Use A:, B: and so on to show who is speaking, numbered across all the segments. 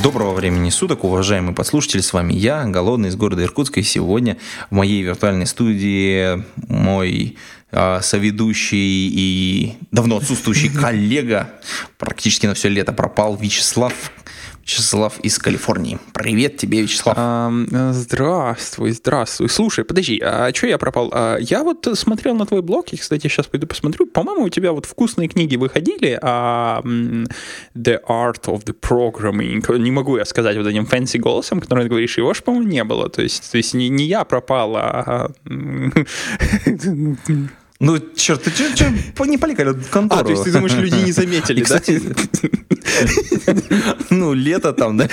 A: Доброго времени суток, уважаемые подслушатели, с вами я, Голодный из города Иркутска, и сегодня в моей виртуальной студии мой э, соведущий и давно отсутствующий коллега, практически на все лето пропал, Вячеслав Вячеслав из Калифорнии. Привет тебе, Вячеслав.
B: А, здравствуй, здравствуй. Слушай, подожди, а что я пропал? А, я вот смотрел на твой блог, и, кстати, сейчас пойду посмотрю. По-моему, у тебя вот вкусные книги выходили, а The Art of the Programming, не могу я сказать вот этим fancy голосом, который ты говоришь, его же, по-моему, не было. То есть, то есть не, не я пропал, а...
A: Ну, черт, ты что не поликали контору?
B: А, то есть ты думаешь, люди не заметили, да?
A: Ну, лето там, да,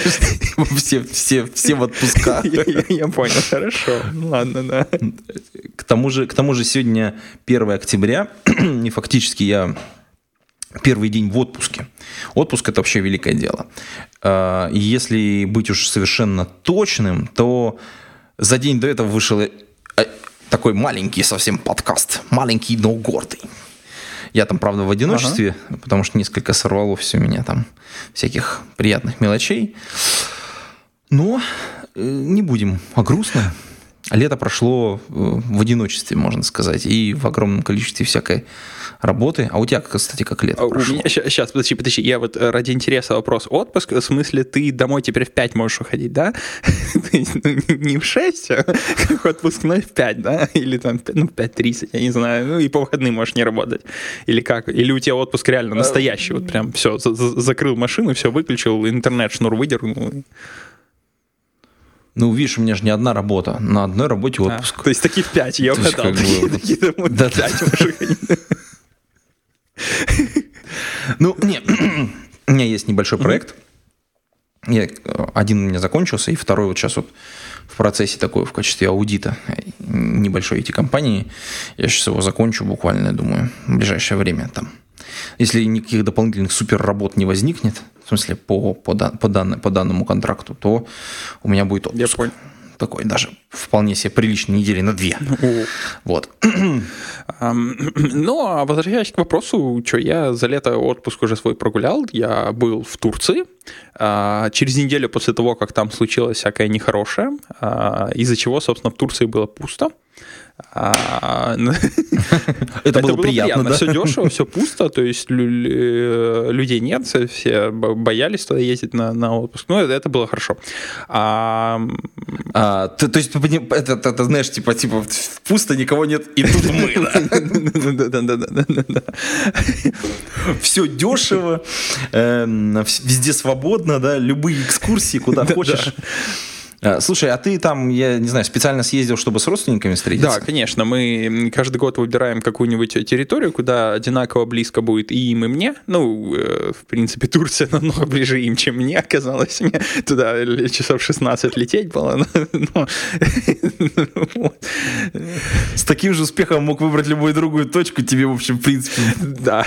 A: все, все, все в отпусках.
B: Я понял, хорошо. Ладно, да.
A: К тому же, к тому же сегодня 1 октября, и фактически я первый день в отпуске. Отпуск – это вообще великое дело. А, если быть уж совершенно точным, то за день до этого вышел такой маленький совсем подкаст. Маленький, но гордый. Я там, правда, в одиночестве, ага. потому что несколько сорвалось у меня там всяких приятных мелочей. Но э, не будем о грустном. Лето прошло э, в одиночестве, можно сказать, и в огромном количестве всякой работы. А у тебя, кстати, как лето
B: а прошло? У меня, сейчас, подожди, подожди, я вот э, ради интереса вопрос. Отпуск, в смысле, ты домой теперь в 5 можешь уходить, да? Ну, не в 6, а как отпускной в 5, да? Или там ну, в 5.30, я не знаю. Ну и по выходным можешь не работать. Или как? Или у тебя отпуск реально настоящий, вот прям все, закрыл машину, все выключил, интернет, шнур выдернул.
A: Ну, видишь, у меня же не одна работа. На одной работе отпуск.
B: А, то есть таких пять, я угадал. Такие
A: да, пять Ну, нет, у меня есть небольшой проект. Я, один у меня закончился, и второй вот сейчас вот в процессе такой в качестве аудита небольшой эти компании. Я сейчас его закончу буквально, я думаю, в ближайшее время там. Если никаких дополнительных супер работ не возникнет, в смысле по, по, по, дан, по данному контракту, то у меня будет отпуск. Я понял такой даже вполне себе приличной недели на две. Вот.
B: Ну, а возвращаясь к вопросу, что я за лето отпуск уже свой прогулял, я был в Турции, а, через неделю после того, как там случилось всякое нехорошее, а, из-за чего, собственно, в Турции было пусто,
A: это, было, приятно, да?
B: Все дешево, все пусто, то есть людей нет, все боялись туда ездить на, отпуск. Ну, это, было хорошо. А...
A: А, то есть, это, знаешь, типа, типа, пусто, никого нет, и тут мы? Все дешево, эм, везде свободно, да, любые экскурсии, куда хочешь. Э, слушай, а ты там, я не знаю, специально съездил, чтобы с родственниками встретиться?
B: Да, конечно. Мы каждый год выбираем какую-нибудь территорию, куда одинаково близко будет и им, и мне. Ну, э, в принципе, Турция намного ближе им, чем мне оказалось. Мне туда часов 16 лететь было.
A: С таким же успехом мог выбрать любую другую точку. Тебе, в общем, в принципе...
B: Да.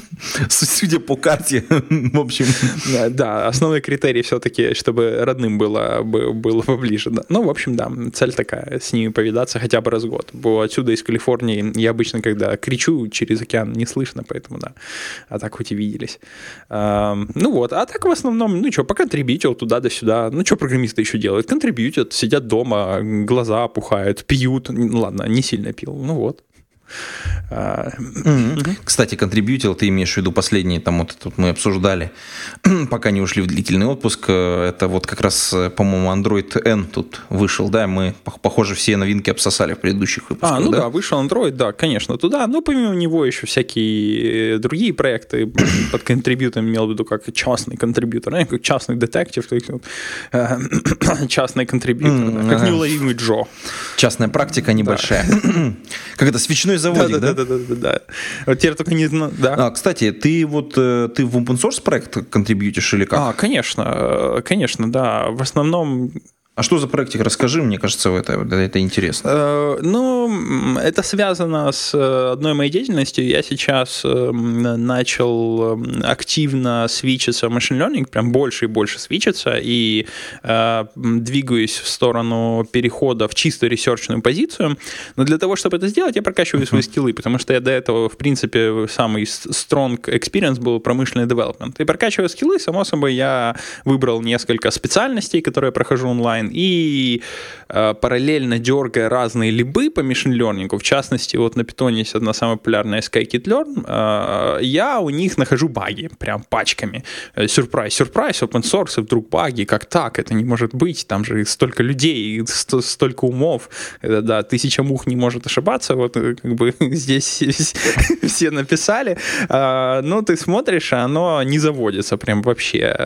A: Судя по карте, в общем...
B: Да, основной критерий все-таки, чтобы родным было, было было поближе. Да. Ну, в общем, да, цель такая, с ними повидаться хотя бы раз в год. Бо отсюда, из Калифорнии, я обычно, когда кричу через океан, не слышно, поэтому да. А так хоть и виделись. А, ну вот, а так в основном, ну что, поконтрибьютил туда да сюда. Ну что программисты еще делают? Контрибьютят, сидят дома, глаза опухают, пьют. Ладно, не сильно пил. Ну вот.
A: Кстати, контрибьютил, ты имеешь в виду последние, там вот тут мы обсуждали, пока не ушли в длительный отпуск, э, это вот как раз, э, по-моему, Android N тут вышел, да, мы, похоже, все новинки обсосали в предыдущих выпусках,
B: А, ну
A: да,
B: да вышел Android, да, конечно, туда, но помимо него еще всякие э, другие проекты под контрибьютом, имел в виду как частный контрибьютор, как частный детектив, частный контрибьютор, как неуловимый Джо.
A: Частная практика небольшая. Как это, свечной заводик, да?
B: Да, да, да, да. Вот теперь только не знаю. Да.
A: А, кстати, ты вот э, ты в open source проект контрибьютишь или как?
B: А, конечно, э, конечно, да. В основном
A: А что за проектик? Расскажи, мне кажется, это, это интересно.
B: Э, ну, это связано с э, одной моей деятельностью. Я сейчас эм, начал активно свичиться в машин learning, прям больше и больше свичиться, и э, двигаюсь в сторону перехода в чисто ресерчную позицию. Но для того, чтобы это сделать, я прокачиваю свои скиллы, потому что я до этого, в принципе, самый strong experience был промышленный development. И прокачивая скиллы, само собой, я выбрал несколько специальностей, которые я прохожу онлайн, онлайн, и э, параллельно дергая разные либы по learning, в частности, вот на питоне есть одна самая популярная scikit-learn, э, я у них нахожу баги, прям пачками. Э, сюрприз, сюрприз, open source, и вдруг баги, как так, это не может быть, там же столько людей, столько умов, это, да, тысяча мух не может ошибаться, вот э, как бы здесь все написали, э, ну, ты смотришь, а оно не заводится прям вообще.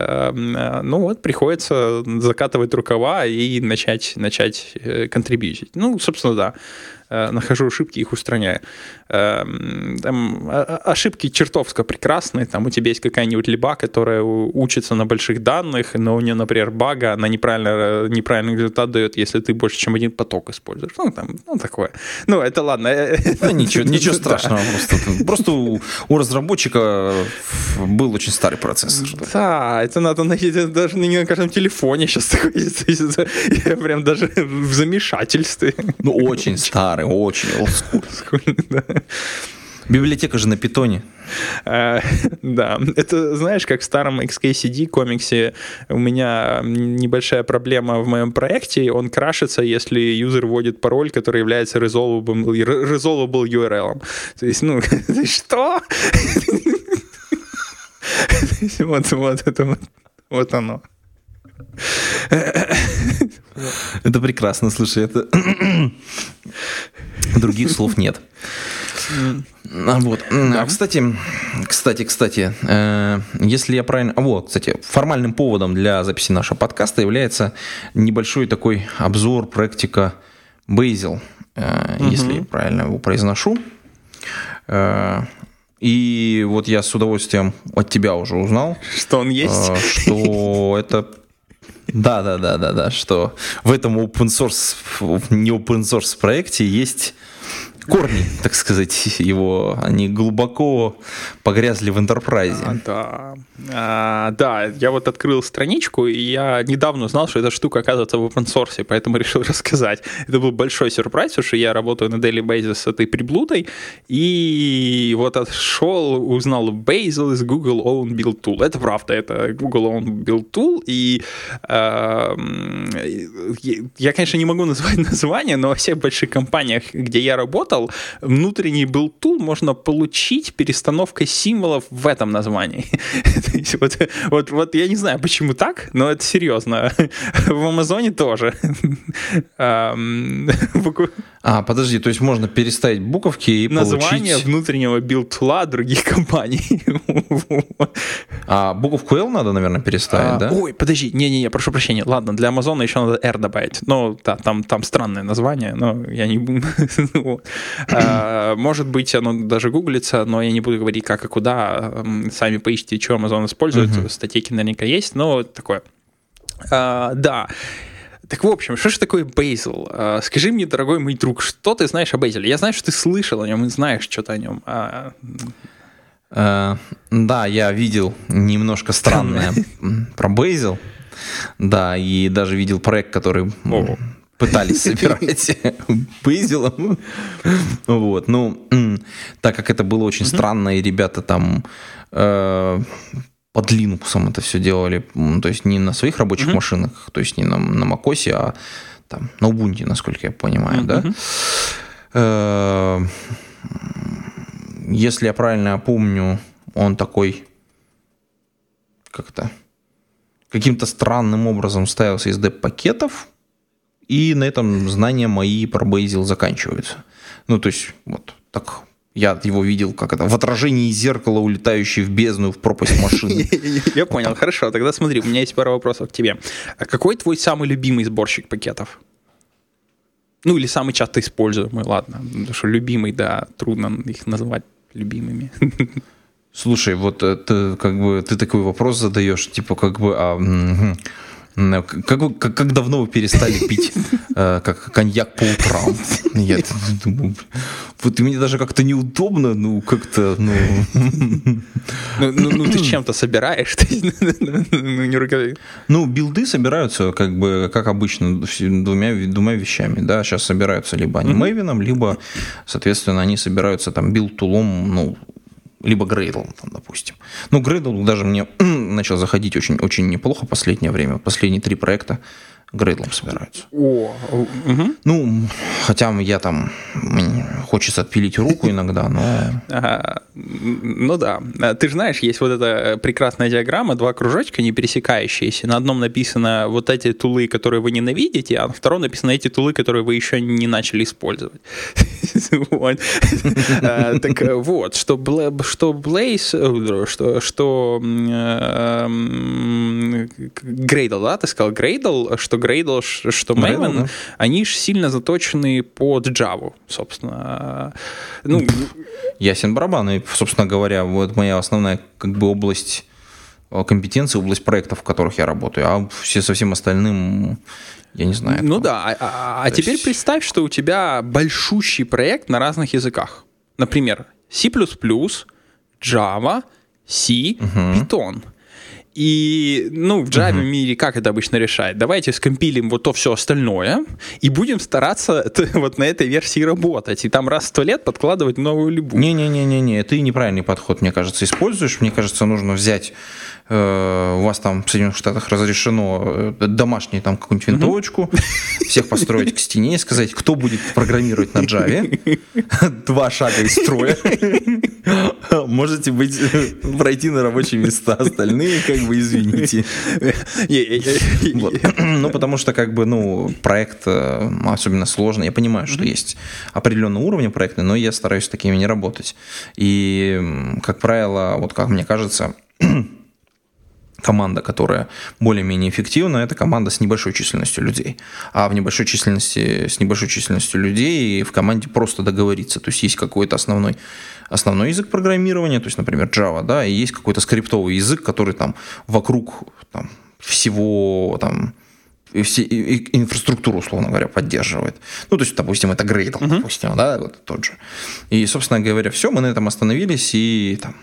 B: Ну, вот приходится закатывать рукава и начать, начать э, контрибьютить. Ну, собственно, да. Э, нахожу ошибки, их устраняю. Эм, там, ошибки чертовско прекрасные. Там у тебя есть какая-нибудь либа, которая учится на больших данных, но у нее, например, бага, она неправильно, неправильный результат дает, если ты больше, чем один поток используешь. Ну, там, ну такое. Ну, это ладно.
A: Ну, ничего, ничего страшного. Просто, просто у, у разработчика был очень старый процессор.
B: Да, это надо найти даже не на каждом телефоне сейчас такой. Я прям даже в замешательстве.
A: Ну, очень старый, очень олдскульный. Да. Библиотека же на питоне.
B: А, да, это знаешь, как в старом XKCD комиксе у меня небольшая проблема в моем проекте, он крашится, если юзер вводит пароль, который является resolvable, resolvable URL. То есть, ну, что? Вот, вот, это вот, вот оно.
A: Это прекрасно, слушай, это... Других слов нет. А, вот. Да. Кстати, кстати, кстати, э, если я правильно... А вот, кстати, формальным поводом для записи нашего подкаста является небольшой такой обзор проектика Bazel, э, угу. если я правильно его произношу. Э, и вот я с удовольствием от тебя уже узнал,
B: что он есть,
A: что это да, да, да, да, да, что в этом open source, не open source проекте есть корни, так сказать, его, они глубоко погрязли в enterprise.
B: А, да. А, да, я вот открыл страничку, и я недавно узнал, что эта штука оказывается в open source, поэтому решил рассказать. Это был большой сюрприз, потому что я работаю на daily basis с этой приблудой, и вот отшел, узнал Bazel из Google Own Build Tool. Это правда, это Google Own Build Tool, и э, я, конечно, не могу назвать название, но во всех больших компаниях, где я работал, сделал, внутренний был tool можно получить перестановкой символов в этом названии. вот, вот, вот я не знаю, почему так, но это серьезно. в Амазоне тоже.
A: а, подожди, то есть можно переставить буковки и
B: Название
A: получить...
B: внутреннего build tool а других компаний.
A: а буковку L надо, наверное, переставить, а, да?
B: Ой, подожди, не-не-не, прошу прощения. Ладно, для Амазона еще надо R добавить. Ну, да, там, там странное название, но я не... А, может быть, оно даже гуглится, но я не буду говорить, как и куда. Сами поищите, что Amazon использует. Статейки наверняка есть, но такое. А, да. Так, в общем, что же такое Бейзел? А, скажи мне, дорогой мой друг, что ты знаешь о Бейзеле? Я знаю, что ты слышал о нем и знаешь что-то о нем. А...
A: Uh, да, я видел немножко странное про Бейзел. Да, и даже видел проект, который пытались собирать Бейзелом. Вот, ну, так как это было очень странно, и ребята там э, под Linux это все делали, то есть не на своих рабочих машинах, то есть не на, на macOS, а там на Ubuntu, насколько я понимаю, да. Э, если я правильно помню, он такой как-то каким-то странным образом ставился из деп-пакетов, и на этом знания мои про Бейзил заканчиваются. Ну, то есть, вот так я его видел, как это, в отражении зеркала, улетающей в бездну, в пропасть машины.
B: Я понял, хорошо. Тогда смотри, у меня есть пара вопросов к тебе. А какой твой самый любимый сборщик пакетов? Ну, или самый часто используемый, ладно. Потому что любимый, да, трудно их назвать любимыми.
A: Слушай, вот это как бы ты такой вопрос задаешь, типа как бы, а, Как, вы- как, как давно вы перестали пить э, как коньяк по утрам? Я т- думаю, вот и мне даже как-то неудобно, ну, как-то, ну...
B: Ну, ну, ну, ты чем-то собираешь, ты, ну, не рука-
A: Ну, билды собираются, как бы, как обычно, двумя, двумя вещами, да, сейчас собираются либо они либо, соответственно, они собираются там build tool ом, ну, либо там, допустим. Ну, Gradle даже мне начал заходить очень, очень неплохо последнее время. Последние три проекта Gradle собираются.
B: О, мгм.
A: Ну, хотя я там, мне хочется отпилить руку иногда, но...
B: Ну да. Ты же знаешь, есть вот эта прекрасная диаграмма, два кружочка не пересекающиеся. На одном написано вот эти тулы, которые вы ненавидите, а на втором написано эти тулы, которые вы еще не начали использовать. А, Так э, вот, что Bla- что Blaze, что Gradle, да, ты сказал Gradle, что Gradle, что
A: Gradle,
B: Maven,
A: да.
B: они же сильно заточены под Java, собственно. Ну,
A: Ясен барабан. И, собственно говоря, вот моя основная как бы область э, компетенции, область проектов, в которых я работаю. А все со всем остальным, я не знаю.
B: Ну да, а, а- а теперь
A: есть-
B: представь, что у тебя большущий проект на разных языках. Например, C++, Java, C, Python. И, ну, в Java мире как это обычно решает? Давайте скомпилим вот то все остальное и будем стараться вот на этой версии работать. И там раз в сто лет подкладывать новую любу.
A: Не-не-не-не, ты неправильный подход, мне кажется, используешь. Мне кажется, нужно взять, э, у вас там в Соединенных Штатах разрешено э, домашнюю там какую-нибудь винтовочку, всех построить к стене и сказать, кто будет программировать на Java. Два шага из строя. Можете быть, пройти на рабочие места, остальные как бы извините. Ну, потому что, как бы, ну, проект э, особенно сложный. Я понимаю, что есть определенные уровни проекта, но я стараюсь с такими не работать. И, как правило, вот как мне кажется, команда, которая более-менее эффективна, это команда с небольшой численностью людей. А в небольшой численности, с небольшой численностью людей в команде просто договориться. То есть есть какой-то основной, основной язык программирования, то есть, например, Java, да, и есть какой-то скриптовый язык, который там вокруг там, всего там и все, и- и инфраструктуру, условно говоря, поддерживает. Ну, то есть, допустим, это Gradle, допустим, да, вот тот же. И, собственно говоря, все, мы на этом остановились, и там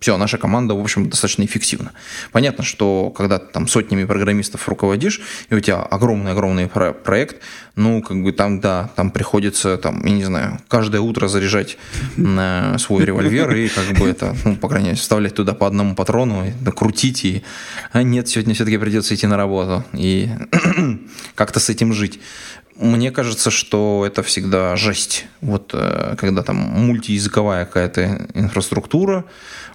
A: все, наша команда, в общем, достаточно эффективна. Понятно, что когда ты там сотнями программистов руководишь, и у тебя огромный-огромный про- проект, ну, как бы там, да, там приходится, там, я не знаю, каждое утро заряжать на свой револьвер и как бы это, ну, по крайней мере, вставлять туда по одному патрону, и накрутить, и, а нет, сегодня все-таки придется идти на работу, и как-то с этим жить. Мне кажется, что это всегда жесть. Вот э, когда там мультиязыковая какая-то инфраструктура,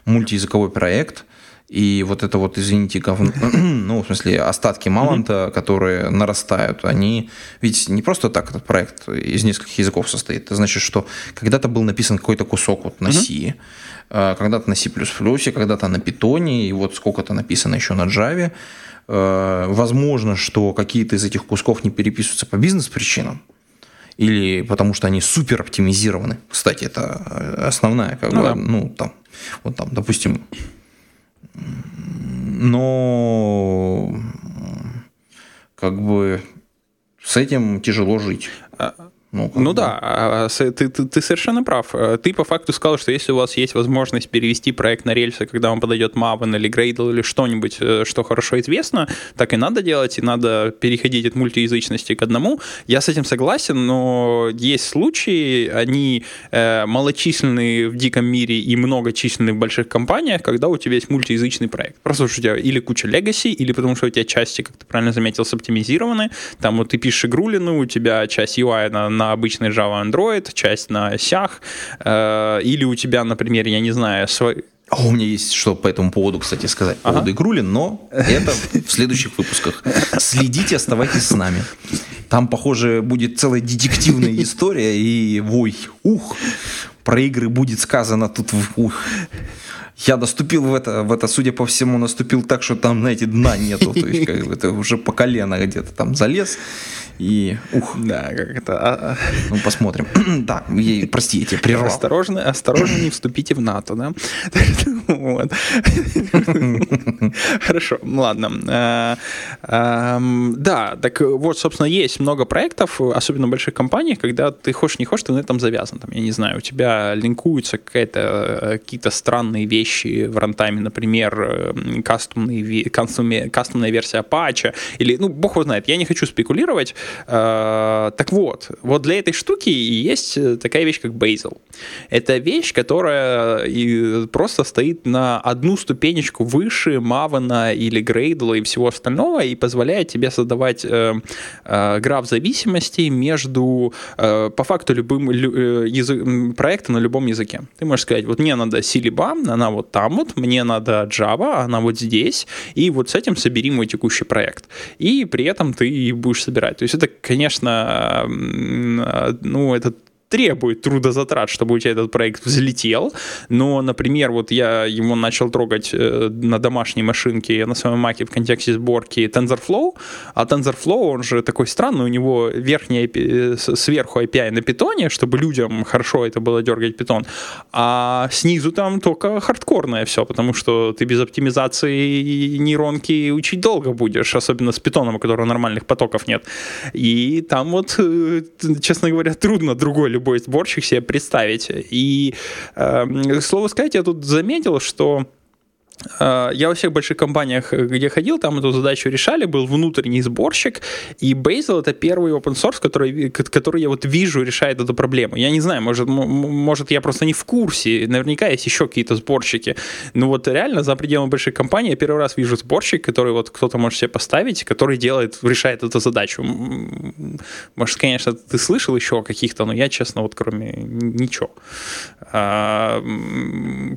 A: мультиязыковой проект, и вот это вот, извините, говно, ну, в смысле, остатки мамонта, которые нарастают, они... Ведь не просто так этот проект из нескольких языков состоит. Это значит, что когда-то был написан какой-то кусок вот на C, э, когда-то на C++, когда-то на Python, и вот сколько-то написано еще на Java. Э, Возможно, что какие-то из этих кусков не переписываются по бизнес-причинам, или потому что они супер оптимизированы. Кстати, это э, основная, как
B: Ну
A: бы,
B: да.
A: ну, там, вот там, допустим, но как бы с этим тяжело жить. Ну,
B: Ну да, а, с- ты, ты- ты совершенно прав. Э, Ты по факту сказал, что если у вас есть возможность перевести проект на рельсы, когда вам подойдет Maven или Gradle или что-нибудь, э, что хорошо известно, так и надо делать, и надо переходить от мультиязычности к одному. Я с этим согласен, но есть случаи, они э, малочисленные в диком мире и многочисленные в больших компаниях, когда у тебя есть мультиязычный проект. Просто что у тебя или куча legacy, или потому что у тебя части, как ты правильно заметил, оптимизированы. Там вот ты пишешь игрулину, у тебя часть UI на, на обычный Java Android, часть на сях, э, или у тебя, например, я не знаю, свой...
A: А у меня есть что по этому поводу, кстати, сказать. По поводу Игрулин, но это в следующих выпусках. Следите, оставайтесь с нами. Там, похоже, будет целая детективная история и вой. Ух, про игры будет сказано тут. Ух. Я наступил в это, в это, судя по всему, наступил так, что там, знаете, дна нету. То есть, как бы, это уже по колено где-то там залез. И, ух,
B: Да, как это... а- а-
A: ну посмотрим. Да, и- прости, я тебя прервал.
B: Осторожно, осторожно, не вступите в НАТО, да? Вот. Хорошо, ладно. Эм, Да, так вот, собственно, есть много проектов, особенно в больших компаниях, когда ты хочешь не хочешь, ты на этом завязан. Там, я не знаю, у тебя линкуются э, какие-то странные вещи в рантайме, например, э, кастомные- кастомная версия Apache, или, ну, бог его знает, я не хочу спекулировать. Э, Так вот, вот для этой штуки есть э, такая вещь, как Bazel. Это вещь, которая и просто стоит на одну ступенечку выше Мавана или Грейдла и всего остального и позволяет тебе создавать э, э, граф зависимостей между э, по факту любым лю- э, проектом на любом языке. Ты можешь сказать, вот мне надо Силиба, она вот там вот, мне надо Java, она вот здесь, и вот с этим собери мой текущий проект. И при этом ты будешь собирать. То есть это, конечно, э, ну, это требует трудозатрат, чтобы у тебя этот проект взлетел. Но, например, вот я его начал трогать э, на домашней машинке, на своем маке в контексте сборки TensorFlow, а TensorFlow, он же такой странный, у него верхняя, API, с- сверху API на питоне, чтобы людям хорошо это было дергать питон, а снизу там только хардкорное все, потому что ты без оптимизации нейронки учить долго будешь, особенно с питоном, у которого нормальных потоков нет. И там вот, э, честно говоря, трудно другой любой сборщик себе представить. И, э, к слову сказать, я тут заметил, что я во всех больших компаниях, э, где ходил, там эту задачу решали, был внутренний сборщик, и Bazel это первый open source, который, который я вот вижу решает эту проблему. Я не знаю, может, может я просто не в курсе, наверняка есть еще какие-то сборщики, но вот реально за пределами больших компаний я первый раз вижу сборщик, который вот кто-то может себе поставить, который делает, решает эту задачу. Может, конечно, ты слышал еще о каких-то, но я, честно, вот кроме ничего. А,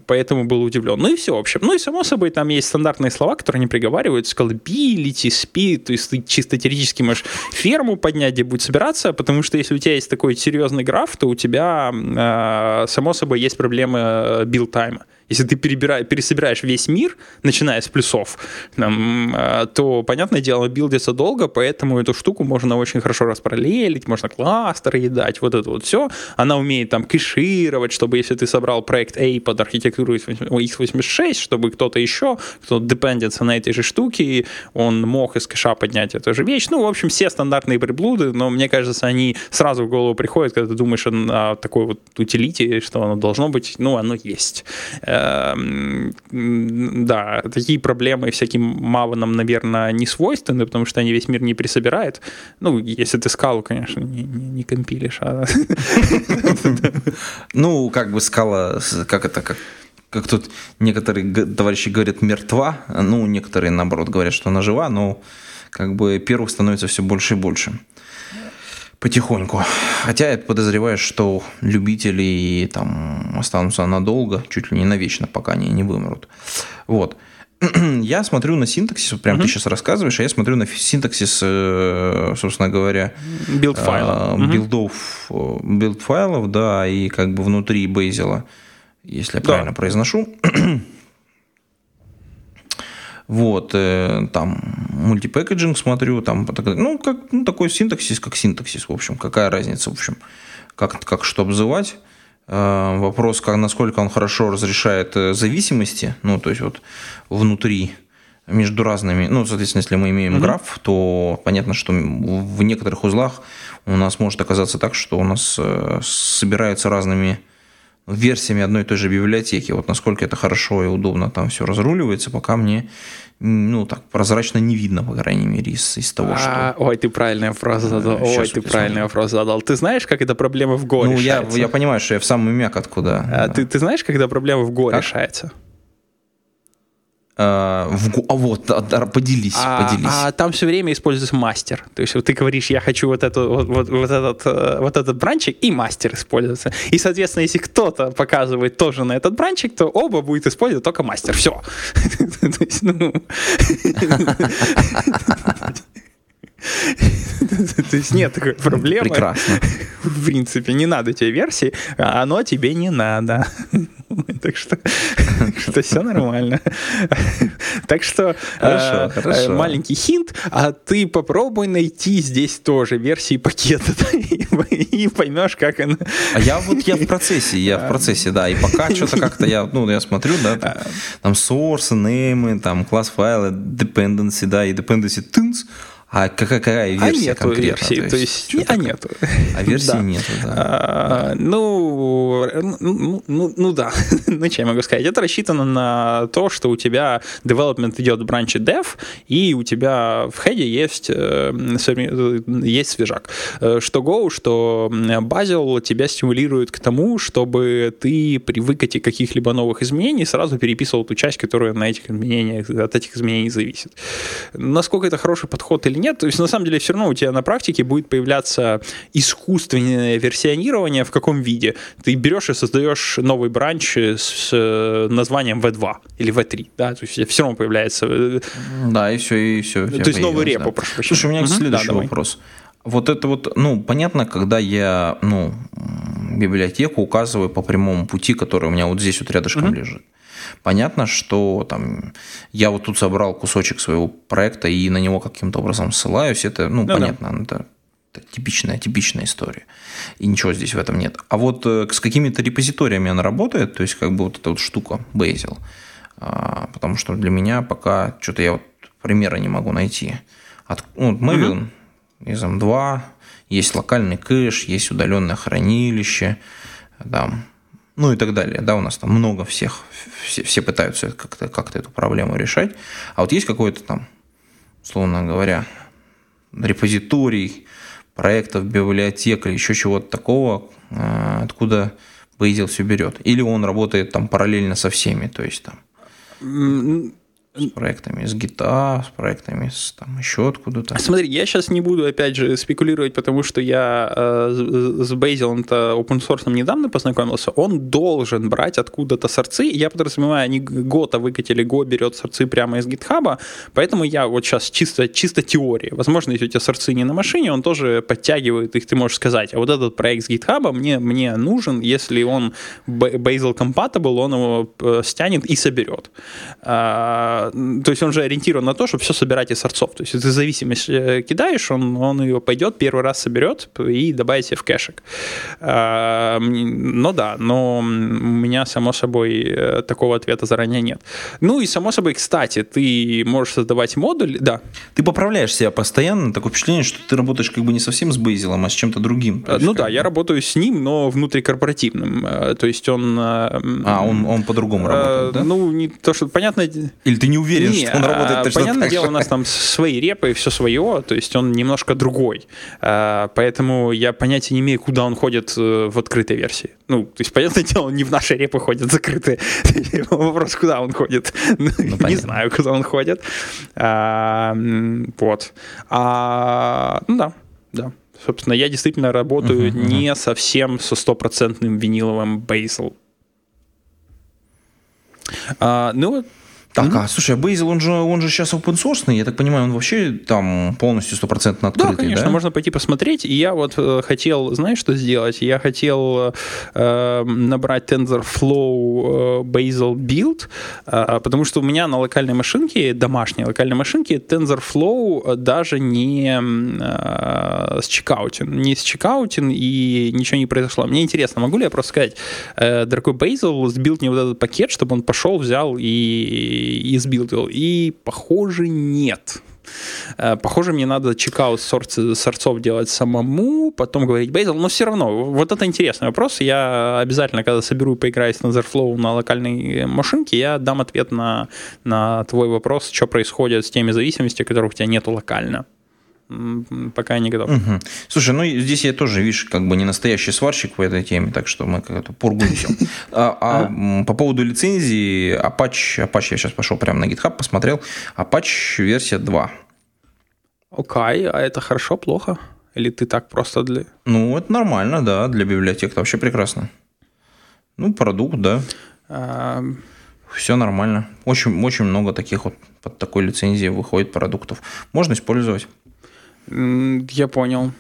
B: Поэтому был удивлен. Ну и все, в общем. Ну и само собой, там есть стандартные слова, которые не приговаривают. Scalability, speed, то есть ты чисто теоретически можешь ферму поднять, где будет собираться, потому что если у тебя есть такой серьезный граф, то у тебя, э, само собой, есть проблемы build time а. Если ты перебира- пересобираешь весь мир, начиная с плюсов, там, э, то, понятное дело, билдится долго, поэтому эту штуку можно очень хорошо распараллелить, можно кластеры едать, вот это вот все. Она умеет там кэшировать, чтобы если ты собрал проект A под архитектуру x86, чтобы кто-то еще, кто депендится на этой же штуке, он мог из кэша поднять эту же вещь. Ну, в общем, все стандартные приблуды, но мне кажется, они сразу в голову приходят, когда ты думаешь о, о такой вот утилите, что оно должно быть, ну, оно есть. Эм, Да, такие проблемы всяким маванам, наверное, не свойственны, потому что они весь мир не присобирают. Ну, если ты скалу, конечно, не, не, не компилишь. а-
A: Ну, как бы скала, как это, как, как тут некоторые товарищи говорят, мертва, ну, некоторые, наоборот, говорят, что она жива, но как бы первых становится все больше и больше. Потихоньку. Хотя я подозреваю, что любители там останутся надолго, чуть ли не навечно, пока они не вымрут. Вот. Я смотрю на синтаксис, вот прям ты сейчас рассказываешь, а я смотрю на синтаксис, э, собственно говоря,
B: Build файла. Мгм.
A: билдов, build файлов, да, и как бы внутри Bazel, если я
B: Да.
A: правильно произношу. Вот, э, там multi-packaging смотрю, там, так- ну, как, ну, такой синтаксис, как синтаксис, в общем, какая разница, в общем, как, как что обзывать. Э, вопрос, как, насколько он хорошо разрешает э, зависимости, ну, то есть вот внутри между разными, ну, соответственно, если мы имеем граф, то понятно, что в некоторых узлах у нас может оказаться так, что у нас э, собираются разными версиями одной и той же библиотеки. Вот насколько это хорошо и удобно там все разруливается, пока мне ну, так прозрачно не видно, по крайней мере, из, из того,
B: А,
A: что...
B: Ой, ты правильный вопрос задал.
A: Щас
B: Ой, ты
A: я
B: правильный
A: смотрю.
B: вопрос задал. Ты знаешь, как эта проблема в Go
A: Ну, я,
B: решается?
A: я понимаю, что я в самый мяк откуда.
B: А ты, ты знаешь, когда проблема в Go
A: Как?
B: решается?
A: А, в го- а вот, да, поделись,
B: А,
A: поделись.
B: а там все время используется мастер. То есть вот ты говоришь, я хочу вот, эту, вот, вот, вот этот, э, вот этот бранчик, и мастер используется. И, соответственно, если кто-то показывает тоже на этот бранчик, то оба будет использовать только мастер. Все. То есть нет такой проблемы.
A: Прекрасно.
B: В принципе, не надо тебе версии, а оно тебе не надо. Так что, что все нормально. Так что
A: Хорошо,
B: э,
A: хорошо.
B: маленький хинт, а ты попробуй найти здесь тоже версии пакета и, и поймешь, как она.
A: А я вот я в процессе, я в процессе, да. И пока что-то как-то я, ну, я смотрю, да, там, там source, name, там класс файлы, dependency, да, и dependency tins, а какая, какая
B: А
A: версия
B: нету версии, то есть,
A: что
B: а
A: такое?
B: нету.
A: А версии
B: Да.
A: нету, да.
B: А, Ну, ну, ну, ну да, ну что я могу сказать? Это рассчитано на то, что у тебя development идет в бранче dev, и у тебя в хеде есть, э, есть свежак. Э, Что Go, что Bazel тебя стимулирует к тому, чтобы ты при выкате каких-либо новых изменений сразу переписывал ту часть, которая на этих изменениях, от этих изменений зависит. Насколько это хороший подход или нет, то есть на самом деле все равно у тебя на практике будет появляться искусственное версионирование в каком виде. Ты берешь и создаешь новый бранч с э, названием V2 или V3, да, то есть все равно появляется. э,
A: Да, и все, и все.
B: То есть новый репо, прошу прощения.
A: Слушай, у меня
B: Мгм,
A: следующий
B: да, давай.
A: вопрос. Вот это вот, ну, понятно, когда я, ну, библиотеку указываю по прямому пути, который у меня вот здесь вот рядышком лежит. Понятно, что там я вот тут собрал кусочек своего проекта и на него каким-то образом ссылаюсь. Это, ну,
B: да.
A: понятно, это, это типичная, типичная история. И ничего здесь в этом нет. А вот э, с какими-то репозиториями она работает, то есть как бы вот эта вот штука Bazel. А, потому что для меня пока что-то я вот примера не могу найти. От, ну, вот Maven из M2, есть локальный кэш, есть удаленное хранилище, там, ну и так далее. Да, у нас там много всех, все, все пытаются как-то как эту проблему решать. А вот есть какой-то там, условно говоря, репозиторий проектов, библиотек или еще чего-то такого, э, откуда Bazel все берет. Или он работает там параллельно со всеми, то есть там с проектами с GTA, с проектами с там еще откуда-то.
B: Смотри, я сейчас не буду, опять же, спекулировать, потому что я э, с- Bazel-то open source недавно познакомился. Он должен брать откуда-то сорцы. Я подразумеваю, они Гота выкатили, Го берет сорцы прямо из гитхаба, поэтому я вот сейчас чисто, чисто теория. Возможно, если у тебя сорцы не на машине, он тоже подтягивает их, ты можешь сказать, а вот этот проект с гитхаба мне, мне нужен, если он Ba- Bazel compatible, он его э, стянет и соберет. То есть он же ориентирован на то, чтобы все собирать из сорцов. То есть если ты зависимость э, кидаешь, он, он ее пойдет, первый раз соберет и добавит себе в кэшек. А, м, ну да, но у меня, само собой, э, такого ответа заранее нет. Ну и, само собой, кстати, ты можешь создавать модуль, да,
A: Ты поправляешь себя постоянно, такое впечатление, что ты работаешь как бы не совсем с Bazel, а с чем-то другим.
B: Э,
A: есть
B: Ну да,
A: бы-
B: я работаю с ним, но внутрикорпоративным. То есть он...
A: А, он, он по-другому работает, да?
B: Ну, не то, что понятно.
A: Или ты не уверен,
B: Не,
A: что он работает
B: а,
A: точно
B: понятное
A: так
B: дело,
A: же?
B: у нас там свои репы и все свое, то есть он немножко другой. А, Поэтому я понятия не имею, куда он ходит э, в открытой версии. Ну, то есть, понятное дело, он не в наши репы ходит закрытые. Вопрос, куда он ходит. Не
A: Ну, понятно.
B: знаю, куда он ходит. А, Вот. А, Ну да, да. Собственно, я действительно работаю не совсем со стопроцентным виниловым Bazel. А, ну,
A: Так, а слушай, а Bazel, он же, он же сейчас open source, я так понимаю, он вообще там полностью стопроцентно
B: Да,
A: открытый,
B: конечно,
A: да?
B: можно пойти посмотреть. И я вот э, хотел, знаешь, что сделать? Я хотел э, набрать TensorFlow э, Bazel Build, э, потому что у меня на локальной машинке, домашней локальной машинке, TensorFlow даже не э, счекаутен. Не счекаутен, и ничего не произошло. Мне интересно, могу ли я просто сказать, э, дорогой Bazel, сбилд мне вот этот пакет, чтобы он пошел, взял и, и сбилдил? И, похоже, нет. Э, Похоже, мне надо чекаут сорц- сорцов делать самому, потом говорить Bazel, но все равно, вот это интересный вопрос. Я обязательно, когда соберу и поиграю с TensorFlow на локальной машинке, я дам ответ на, на твой вопрос, что происходит с теми зависимостями, которых у тебя нету локально. Пока я не готов.
A: Мгм. Слушай, ну здесь я тоже, видишь, как бы не настоящий сварщик в этой теме, так что мы как-то пургуем. А, а, по поводу лицензии, Apache, Apache я сейчас пошел прямо на GitHub, посмотрел, Apache версия 2.
B: Окей, а это хорошо, плохо? Или ты так просто для...
A: Ну, это нормально, да, для библиотек это вообще прекрасно. Ну, продукт, да,
B: А,
A: все нормально. Очень, очень много таких вот под такой лицензией выходит продуктов. Можно использовать.
B: Я понял.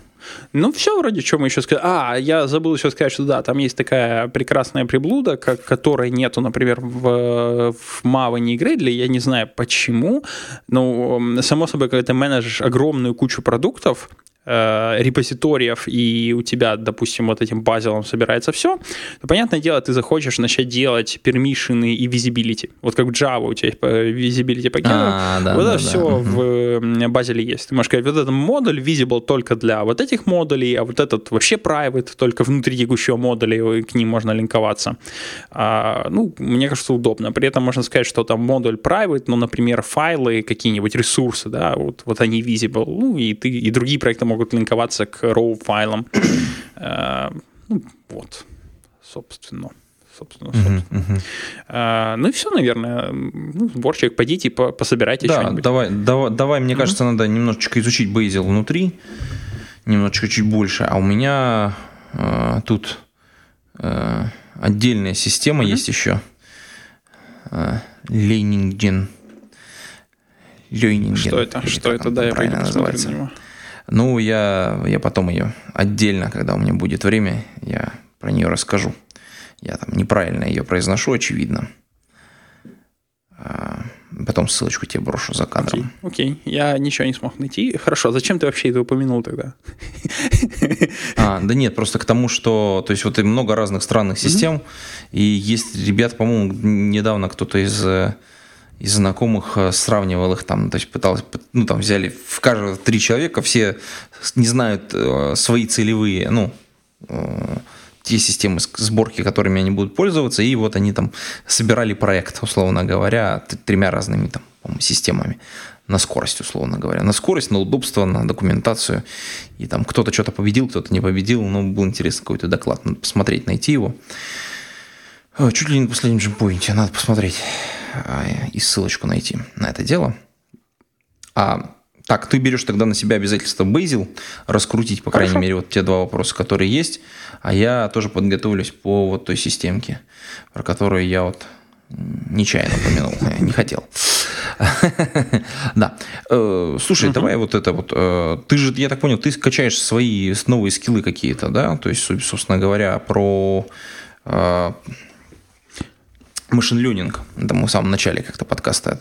B: Ну, все вроде, что мы еще сказали. А, я забыл еще сказать, что да, там есть такая прекрасная приблуда, как, которой нету, например, в, в Maven Gradle. Я не знаю почему. Но, само собой, когда ты менеджешь огромную кучу продуктов, э, репозиториев, и у тебя, допустим, вот этим базилом собирается все, то, понятное дело, ты захочешь начать делать пермишины и визибилити. Вот как в Java у тебя есть visibility пакет,
A: А, да,
B: вот
A: да,
B: это
A: да.
B: все в м, базиле есть. Ты можешь сказать, вот этот модуль visible только для вот этих модулей, а вот этот вообще private, только внутри текущего модуля, и к ним можно линковаться. А, ну, мне кажется, удобно. При этом можно сказать, что там модуль private, ну, например, файлы, какие-нибудь ресурсы, да, вот, вот они visible, ну, и, ты, и другие проекты могут линковаться к raw файлам. А, ну, вот, собственно. Собственно, собственно. А, ну и все, наверное. Ну, сборчик, пойдите по- пособирайте
A: Да,
B: что-нибудь.
A: давай, давай, давай, мне кажется, надо немножечко изучить Bazel внутри, немножечко чуть больше. А у меня э, тут э, отдельная система есть еще. Э, Лейнинген. Лейнинген.
B: Что это? Что это? Да, я
A: правильно называется.
B: на него.
A: Ну, я, я потом ее отдельно, когда у меня будет время, я про нее расскажу. Я там неправильно ее произношу, очевидно. Потом ссылочку тебе брошу за
B: Окей,
A: кадром.
B: окей, я ничего не смог найти. Хорошо, зачем ты вообще это упомянул тогда?
A: А, да нет, просто к тому, что то есть вот и много разных странных систем, и есть ребята, по-моему, недавно кто-то из э, из знакомых э, сравнивал их там, то есть пытался, ну там взяли в каждого три человека, все не знают э, свои целевые, ну э, те системы сборки, которыми они будут пользоваться, и вот они там собирали проект, условно говоря, тремя разными там, системами на скорость, условно говоря. На скорость, на удобство, на документацию. И там кто-то что-то победил, кто-то не победил. Ну, был интересный какой-то доклад. Надо посмотреть, найти его. О, Чуть ли не на последнем джемпоинте. Надо посмотреть а, и ссылочку найти на это дело. А, так, ты берешь тогда на себя обязательство Bazel раскрутить, по крайней
B: Хорошо.
A: мере, вот те два вопроса, которые есть. А я тоже подготовлюсь по вот той системке, про которую я вот нечаянно упомянул, не хотел. Да. Э, Слушай, давай вот это вот. э, Ты же, я так понял, ты качаешь свои новые скиллы какие-то, да? То есть, соб- собственно говоря, про э, машин ленинг. Это мы в самом начале как-то подкаста.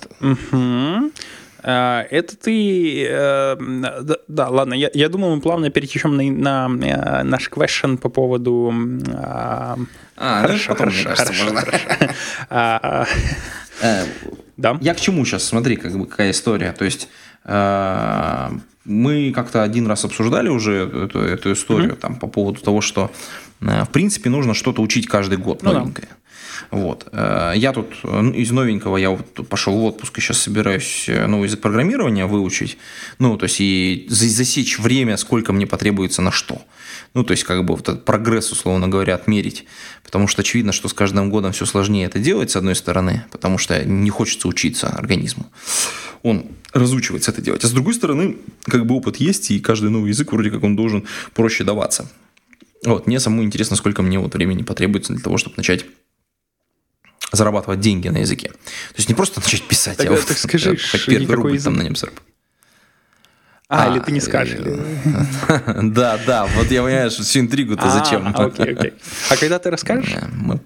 A: Это-.
B: А, Это ты... э, Да, да, ладно, я, я думал, мы плавно перетечем на, на э, наш question по поводу... а,
A: А,
B: Хорошо,
A: потом, мне
B: хорошо,
A: кажется,
B: хорошо,
A: можно.
B: а, а,
A: Э,
B: Да.
A: Я к чему сейчас? Смотри, как бы какая история. То есть э, мы как-то один раз обсуждали уже эту, эту историю там по поводу того, что э, в принципе нужно что-то учить каждый год
B: Ну да.
A: Вот. Э, Я тут э, ну, из новенького я вот пошел в отпуск и сейчас собираюсь э, новый язык программирования выучить. Ну, то есть и за- засечь время, сколько мне потребуется на что. Ну, то есть как бы вот этот прогресс, условно говоря, отмерить. Потому что очевидно, что с каждым годом все сложнее это делать, с одной стороны, потому что не хочется учиться организму. Он разучивается это делать. А с другой стороны, как бы опыт есть, и каждый новый язык вроде как он должен проще даваться. Вот, мне самому интересно, сколько мне вот времени потребуется для того, чтобы начать зарабатывать деньги на языке. То есть не просто начать писать,
B: Так,
A: а вот
B: так скажи,
A: хоть первый рубль
B: язык?
A: там на нем заработать.
B: А,
A: А,
B: или ты не скажешь?
A: э, Да, да, вот я понимаю, что всю интригу-то
B: А,
A: зачем.
B: Окей, окей. А когда ты расскажешь?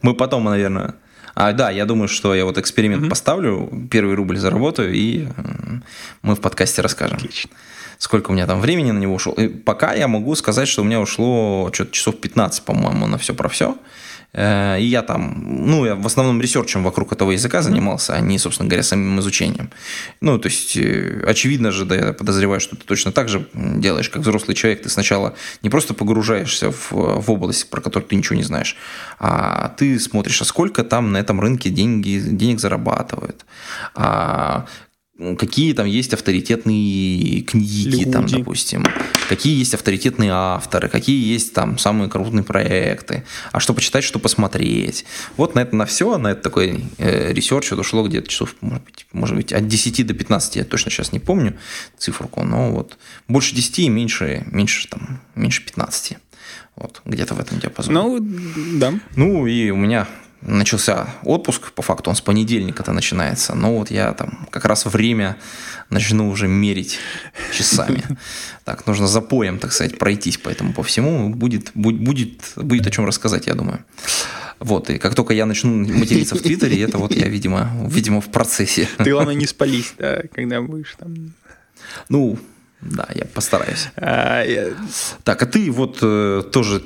A: Мы, потом, наверное... А, да, я думаю, что я вот эксперимент поставлю, первый рубль заработаю, и м, мы в подкасте расскажем.
B: Отлично.
A: Сколько у меня там времени на него ушло. И пока я могу сказать, что у меня ушло что-то часов 15, по-моему, на все про все. И я там, ну, я в основном ресерчем вокруг этого языка занимался, а не, собственно говоря, самим изучением. Ну, то есть, э, очевидно же, да, я подозреваю, что ты точно так же делаешь, как взрослый человек. Ты сначала не просто погружаешься в, в область, про которую ты ничего не знаешь, а ты смотришь, а сколько там на этом рынке деньги, денег зарабатывают, а какие там есть авторитетные книги, там,
B: Люди.
A: допустим, какие есть авторитетные авторы, какие есть там самые крупные проекты, а что почитать, что посмотреть. Вот на это на все, на это такой э, research вот ушло где-то часов, может быть, может быть, от 10 до 15, я точно сейчас не помню циферку, но вот больше 10 и меньше, меньше, там, меньше 15. Вот, где-то в этом диапазоне.
B: Ну, да.
A: Ну и у меня начался отпуск, по факту он с понедельника-то начинается, но вот я там как раз время начну уже мерить часами. Так, нужно запоем, так сказать, пройтись по этому, по всему, будет, будет, будет, будет о чем рассказать, я думаю. Вот, и как только я начну материться в Твиттере, это вот я, видимо, видимо, в процессе.
B: Ты, главное, не спались, да, когда будешь там.
A: Ну, да, я постараюсь. А, я... Так, а ты вот э, тоже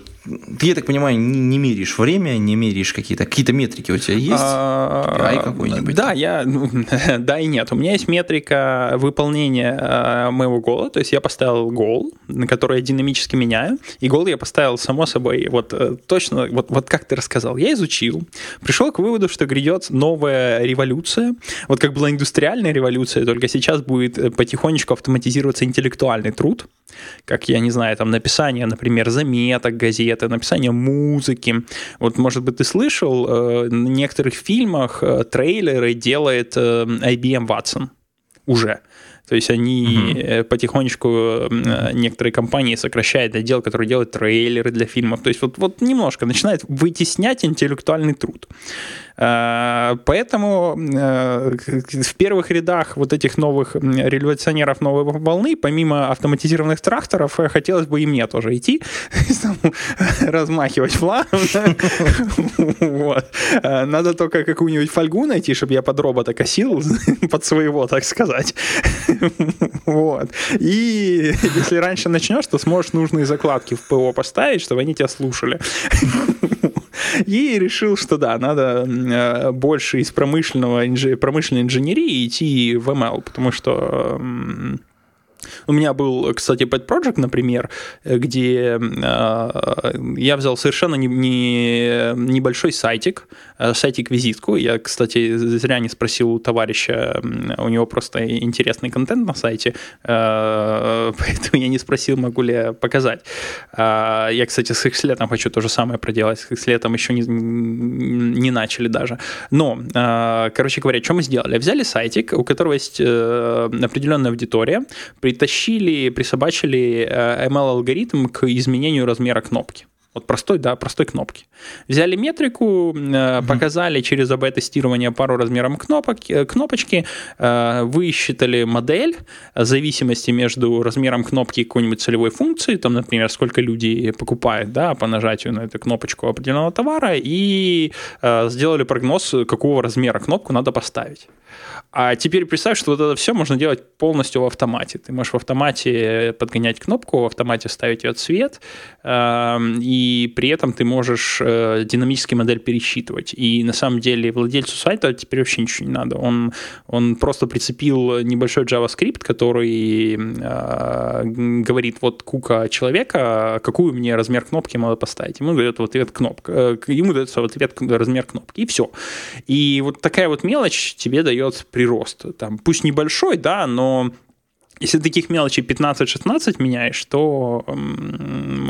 A: ты, я так понимаю, не, не меряешь время, не меряешь какие-то какие-то метрики у тебя есть?
B: А, какой-нибудь? Да, я, ну, да и нет. У меня есть метрика выполнения а, моего гола. То есть я поставил гол, на который я динамически меняю. И гол я поставил, само собой, вот э, точно, вот, вот как ты рассказал. Я изучил, пришел к выводу, что грядет новая революция. Вот как была индустриальная революция, только сейчас будет э, потихонечку автоматизироваться интеллектуальный труд. Как, я не знаю, там написание, например, заметок, газет, это написание музыки. Вот, может быть, ты слышал, э, в некоторых фильмах э, трейлеры делает э, IBM Watson уже. То есть они угу. потихонечку, некоторые компании сокращают отдел, который делает трейлеры для фильмов. То есть вот, вот немножко начинает вытеснять интеллектуальный труд. Э, поэтому э, в первых рядах вот этих новых революционеров новой волны, помимо автоматизированных тракторов, э, хотелось бы и мне тоже идти, размахивать флагом. Надо только какую-нибудь фольгу найти, чтобы я под робота косил, под своего, так сказать. вот. И если раньше начнешь, то сможешь нужные закладки в ПО поставить, чтобы они тебя слушали. И решил, что да, надо э, больше из промышленного, промышленной инженерии идти в ML, потому что у меня был, кстати, Pet Project, например, где э, я взял совершенно не, не, небольшой сайтик, э, сайтик-визитку. Я, кстати, зря не спросил у товарища, у него просто интересный контент на сайте, э, поэтому я не спросил, могу ли я показать. Э, я, кстати, с X-летом хочу то же самое проделать, с X-летом еще не, не начали даже. Но, э, короче говоря, что мы сделали? Взяли сайтик, у которого есть э, определенная аудитория, притащили, присобачили э, ML-алгоритм к изменению размера кнопки. Вот простой, да, простой кнопки. Взяли метрику, э, показали через АБ-тестирование пару размером кнопок, э, кнопочки, высчитали модель зависимости между размером кнопки и какой-нибудь целевой функции, там, например, сколько люди покупают, да, по нажатию на эту кнопочку определенного товара, и сделали прогноз, какого размера кнопку надо поставить. А теперь представь, что вот это все можно делать полностью в автомате. Ты можешь в автомате подгонять кнопку, в автомате ставить ее цвет, эм, и при этом ты можешь э, динамически модель пересчитывать. И на самом деле владельцу сайта теперь вообще ничего не надо. Он, он просто прицепил небольшой JavaScript, который э, говорит, вот кука человека, какую мне размер кнопки надо поставить. Ему дает в ответ кнопка, э, ему дается в ответ размер кнопки, и все. И вот такая вот мелочь тебе дает прирост. Там, пусть небольшой, да, но если таких мелочей 15-16 меняешь, то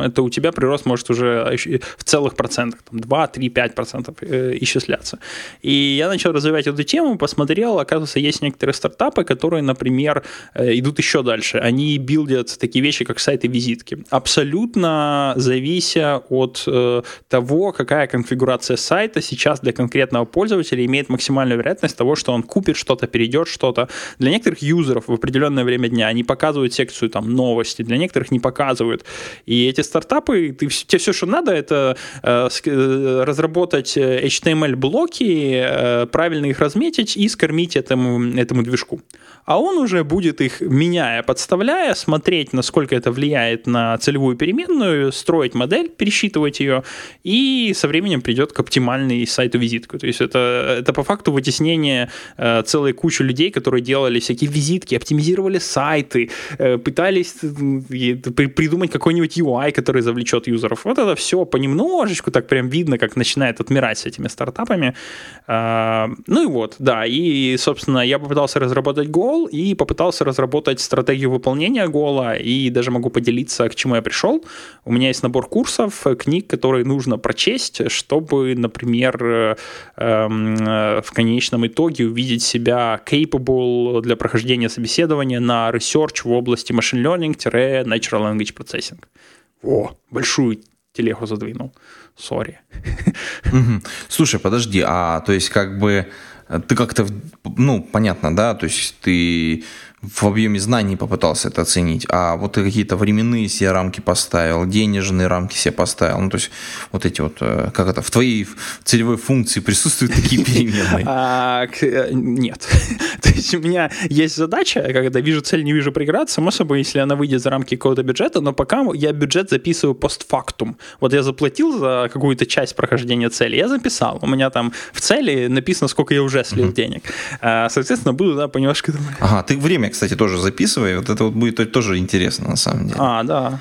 B: это у тебя прирост может уже в целых процентах, там 2, 3, 5 процентов э, исчисляться. И я начал развивать эту тему, посмотрел, оказывается, есть некоторые стартапы, которые, например, э, идут еще дальше. Они билдят такие вещи, как сайты-визитки, абсолютно завися от э, того, какая конфигурация сайта сейчас для конкретного пользователя имеет максимальную вероятность того, что он купит что-то, перейдет что-то. Для некоторых юзеров в определенное время дня они показывают секцию там новости, для некоторых не показывают. И эти стартапы, ты, тебе все, что надо, это э, э разработать HTML-блоки, э, правильно их разметить и скормить этому, этому движку. А он уже будет их, меняя, подставляя, смотреть, насколько это влияет на целевую переменную, строить модель, пересчитывать ее, и со временем придет к оптимальной сайту визитку. То есть это, это по факту вытеснение э, целой кучи людей, которые делали всякие визитки, оптимизировали сайт, сайты, э, пытались придумать какой-нибудь UI, который завлечет юзеров. Вот это все понемножечку, так прям видно, как начинает отмирать с этими стартапами. А, ну и вот, да, и, собственно, я попытался разработать гол и попытался разработать стратегию выполнения гола, и даже могу поделиться, к чему я пришел. У меня есть набор курсов, книг, которые нужно прочесть, чтобы, например, э, эм, э, в конечном итоге увидеть себя capable для прохождения собеседования на research в области machine learning-natural language processing. О, большую телегу задвинул. Сори.
A: Слушай, подожди, а то есть как бы ты как-то, ну, понятно, да, то есть ты в объеме знаний попытался это оценить, а вот ты какие-то временные себе рамки поставил, денежные рамки себе поставил, ну, то есть вот эти вот, э, как это, в твоей целевой функции присутствуют такие переменные?
B: А, э, нет. То есть у меня есть задача, когда вижу цель, не вижу преград, само собой, если она выйдет за рамки какого-то бюджета, но пока я бюджет записываю постфактум. Вот я заплатил за какую-то часть прохождения цели, я записал. У меня там в цели написано, сколько я уже слил денег. А, Соответственно, буду, да, понемножку.
A: Ага, ты время, кстати, тоже записывай, вот это вот будет тоже интересно на самом деле.
B: А, да.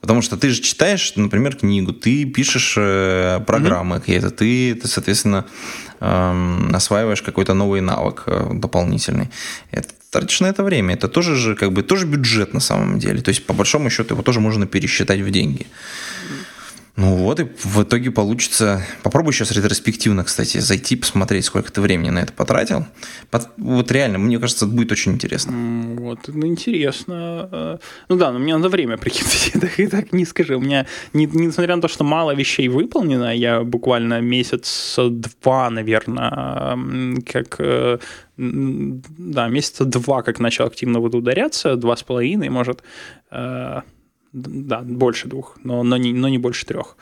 A: Потому что ты же читаешь, например, книгу, ты пишешь э, программы какие-то, ты, ты, соответственно, эм, осваиваешь какой-то новый навык э, дополнительный. Это, тратишь на это время. Это тоже же как бы тоже бюджет на самом деле. То есть, по большому счету, его тоже можно пересчитать в деньги. Ну вот и в итоге получится... Попробуй сейчас ретроспективно, кстати, зайти, посмотреть, сколько ты времени на это потратил. Пот- Вот реально, мне кажется, это будет очень интересно.
B: Вот, ну, интересно. Э, Ну да, но мне надо время прикинуть, и так не скажи. У меня, не- несмотря на то, что мало вещей выполнено, я буквально месяца два, наверное, как... э, Да, месяца два, как начал активно вот ударяться, два с половиной, может, э, да, больше двух, но, но, не, но не больше трех.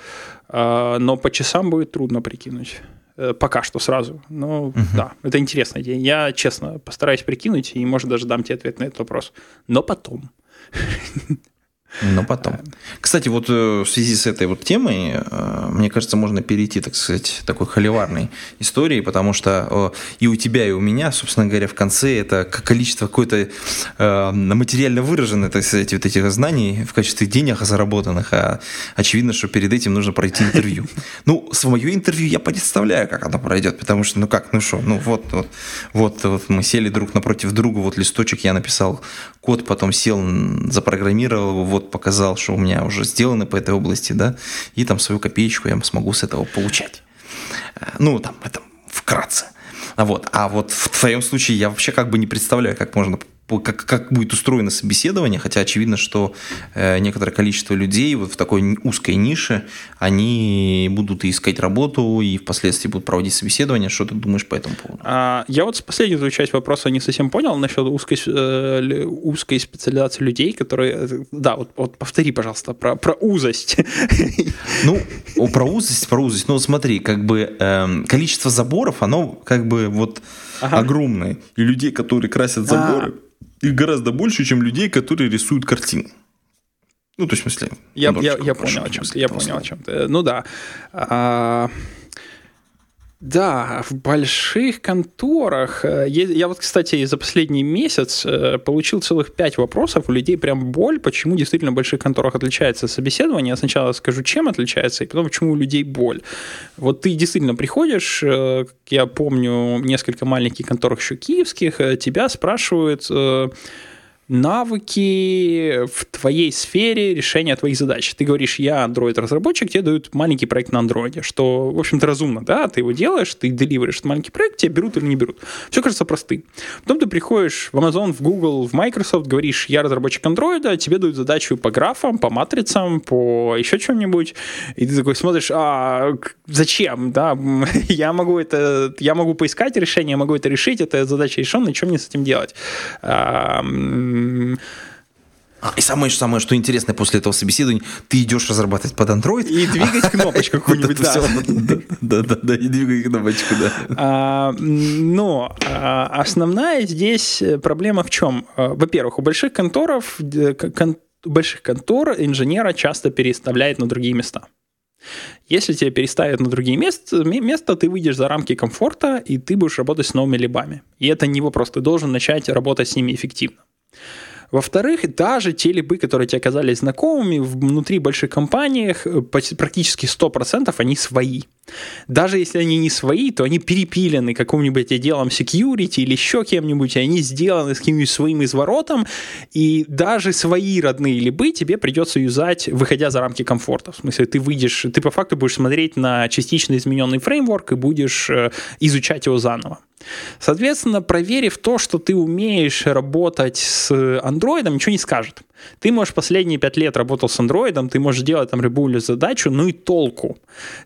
B: Э, Но по часам будет трудно прикинуть. Э, Пока что сразу. Ну, да, это интересная идея. Я, честно, постараюсь прикинуть и, может, даже дам тебе ответ на этот вопрос. Но потом.
A: Но потом. Кстати, вот э, в связи с этой вот темой, э, мне кажется, можно перейти, так сказать, такой холиварной истории, потому что э, и у тебя, и у меня, собственно говоря, в конце это количество какой-то э, материально выраженное, так сказать, вот этих знаний в качестве денег заработанных, а очевидно, что перед этим нужно пройти интервью. Ну, свое интервью я представляю, как оно пройдет, потому что, ну как, ну что, ну вот, вот, вот, вот мы сели друг напротив друга, вот листочек я написал код, потом сел, запрограммировал его, вот показал, что у меня уже сделано по этой области, да, и там свою копеечку я смогу с этого получать. Э, Ну, там, это вкратце. А Вот. А вот в твоем случае я вообще как бы не представляю, как можно как, как будет устроено собеседование, хотя очевидно, что э, некоторое количество людей вот в такой узкой нише, они будут искать работу, и впоследствии будут проводить собеседование. Что ты думаешь по этому поводу?
B: А, я вот с последнюю твою часть вопроса не совсем понял насчет узкой, э, узкой специализации людей, которые... э, Да, вот, вот повтори, пожалуйста, про, про узость.
A: Ну, про узость, про узость. Ну, смотри, как бы эм, количество заборов, оно как бы вот
B: Ага.
A: огромное. И людей, которые красят заборы, их гораздо больше, чем людей, которые рисуют картины. Ну, то есть, в смысле...
B: Я, я, я понял, о чем Я понял, о чем ты. Ну да. А, да, в больших конторах. э, Я вот, кстати, за последний месяц э, получил целых пять вопросов. У людей прям боль, почему действительно в больших конторах отличается собеседование. Я сначала скажу, чем отличается, и потом, почему у людей боль. Вот ты действительно приходишь, э, я помню, несколько маленьких контор еще киевских, тебя спрашивают... навыки в твоей сфере решения твоих задач. Ты говоришь, я Android-разработчик, тебе дают маленький проект на Android, что, в общем-то, разумно, да, ты его делаешь, ты деливеришь маленький проект, тебя берут или не берут. Все кажется простым. Потом ты приходишь в Amazon, в Google, в Microsoft, говоришь, я разработчик Android, тебе дают задачу по графам, по матрицам, по еще чем-нибудь, и ты такой смотришь, а зачем, да, я могу это, я могу поискать решение, я могу это решить, это задача решена, что мне с этим делать? А,
A: А, и самое, самое, что интересное после этого собеседования, ты идешь разрабатывать под Android.
B: И двигать кнопочку
A: Вот
B: какую-нибудь, да.
A: Да, да, да, и двигай кнопочку, да.
B: А, Но а, основная здесь проблема в чем? А, Во-первых, у больших конторов, у больших контор инженера часто переставляет на другие места. Если тебя переставят на другие места, ме- места, ты выйдешь за рамки комфорта, и ты будешь работать с новыми либами. И это не вопрос, ты должен начать работать с ними эффективно. Во-вторых, даже те либы, которые тебе оказались знакомыми, внутри больших компаниях э, практически 100% они свои. Даже если они не свои, то они перепилены каким-нибудь отделом security или еще кем-нибудь, и они сделаны с каким-нибудь своим изворотом, и даже свои родные либы тебе придется юзать, выходя за рамки комфорта. В смысле, ты выйдешь, ты по факту будешь смотреть на частично измененный фреймворк и будешь э, изучать его заново. Соответственно, проверив то, что ты умеешь работать с андроидом, ничего не скажет. Ты можешь последние пять лет работал с андроидом, ты можешь делать там любую задачу, ну и толку.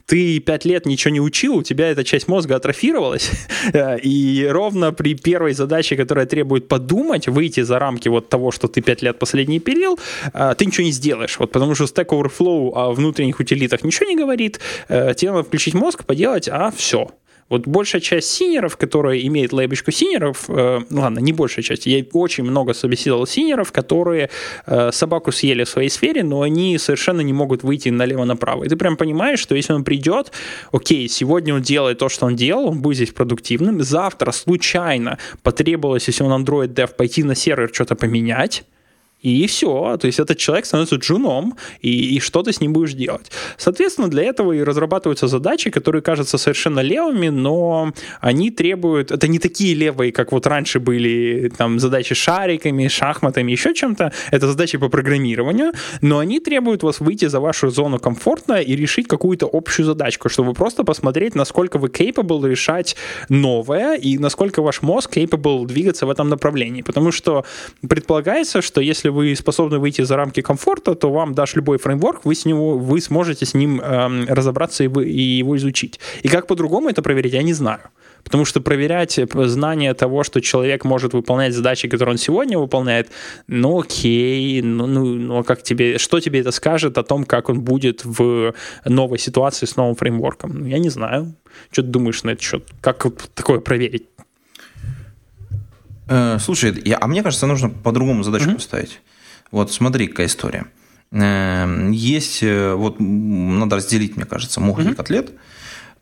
B: Ты пять лет ничего не учил, у тебя эта часть мозга атрофировалась, и ровно при первой задаче, которая требует подумать, выйти за рамки вот того, что ты пять лет последний пилил, а, ты ничего не сделаешь. Вот потому что Stack Overflow о внутренних утилитах ничего не говорит, э, тебе надо включить мозг, поделать, а все, вот большая часть senior ов, которые имеют лейбочку senior ов, э, ну ладно, не большая часть, я очень много собеседовал senior ов, которые э, собаку съели в своей сфере, но они совершенно не могут выйти налево-направо. И ты прям понимаешь, что если он придет, окей, сегодня он делает то, что он делал, он будет здесь продуктивным, завтра случайно потребовалось, если он Android Dev, пойти на сервер что-то поменять, и все. То есть этот человек становится джуном, и, и что ты с ним будешь делать. Соответственно, для этого и разрабатываются задачи, которые кажутся совершенно левыми, но они требуют... Это не такие левые, как вот раньше были там задачи шариками, шахматами, еще чем-то. Это задачи по программированию, но они требуют вас выйти за вашу зону комфорта и решить какую-то общую задачку, чтобы просто посмотреть, насколько вы capable решать новое и насколько ваш мозг capable двигаться в этом направлении. Потому что предполагается, что если вы способны выйти за рамки комфорта, то вам дашь любой фреймворк, вы, с него, вы сможете с ним э, разобраться и, вы, и его изучить. И как по-другому это проверить, я не знаю. Потому что проверять знание того, что человек может выполнять задачи, которые он сегодня выполняет, ну окей, ну, ну, ну а как тебе, что тебе это скажет о том, как он будет в новой ситуации с новым фреймворком? Ну, я не знаю. Что ты думаешь на этот счет? Как такое проверить?
A: Э, слушай, я, а мне кажется, нужно по-другому задачу mm-hmm. поставить. Вот смотри, какая история. Э, есть, э, вот надо разделить, мне кажется, мух mm-hmm. и котлет.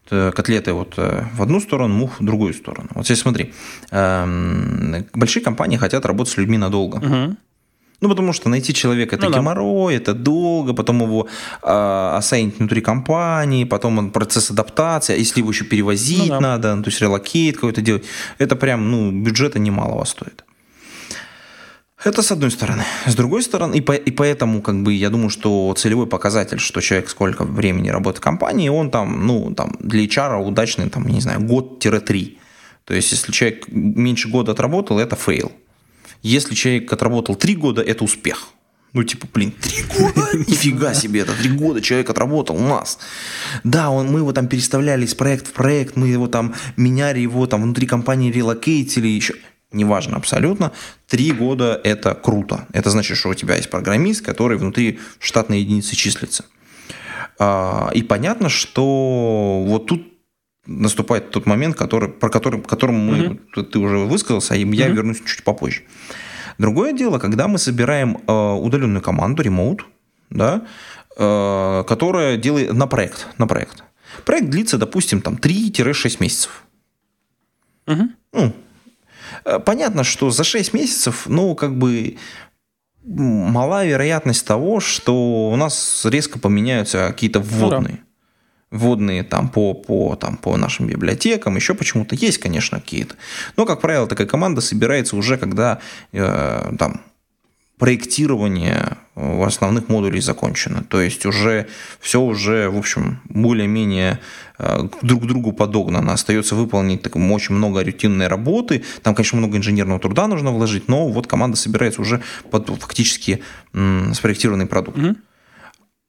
A: Котлеты вот в одну сторону, мух в другую сторону. Вот здесь смотри, большие компании хотят работать с людьми надолго. Mm-hmm. Ну, потому что найти человека это ну, геморрой, да. это долго, потом его э, ассайнить внутри компании, потом он процесс адаптации, а если его еще перевозить ну, да. надо, ну, то есть релокейт какой-то делать, это прям, ну, бюджета немалого стоит. Это с одной стороны. С другой стороны, и, по, и поэтому, как бы, я думаю, что целевой показатель, что человек сколько времени работает в компании, он там, ну, там, для HR удачный, там, не знаю, год-три. То есть, если человек меньше года отработал, это fail. Если человек отработал три года, это успех. Ну, типа, блин, три года? Нифига себе, это три года человек отработал у нас. Да, он, мы его там переставляли из проекта в проект, мы его там меняли его там внутри компании релокейтили, еще неважно абсолютно, три года это круто. Это значит, что у тебя есть программист, который внутри штатной единицы числится. А, и понятно, что вот тут наступает тот момент, который, про который, которому мы, mm-hmm. ты уже высказался, а я mm-hmm. вернусь чуть попозже. Другое дело, когда мы собираем э, удаленную команду, ремоут, да, э, которая делает на проект, на проект. Проект длится, допустим, там 3-6 месяцев. Угу. Ну, э, понятно, что за 6 месяцев, ну, как бы мала вероятность того, что у нас резко поменяются какие-то вводные. Ну, да вводные там по, по, там, по нашим библиотекам, еще почему-то есть, конечно, какие-то. Но, как правило, такая команда собирается уже, когда э, там проектирование в основных модулей закончено. То есть уже все уже, в общем, более-менее э, друг к другу подогнано. Остается выполнить так, очень много рутинной работы. Там, конечно, много инженерного труда нужно вложить, но вот команда собирается уже под фактически м, спроектированный продукт. Mm-hmm.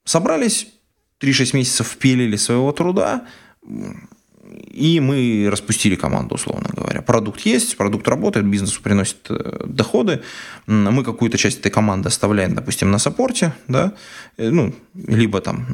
A: Собрались 3-6 месяцев впилили своего труда, и мы распустили команду, условно говоря. Продукт есть, продукт работает, бизнесу приносит э, доходы. Мы какую-то часть этой команды оставляем, допустим, на саппорте, да, э, ну, либо там,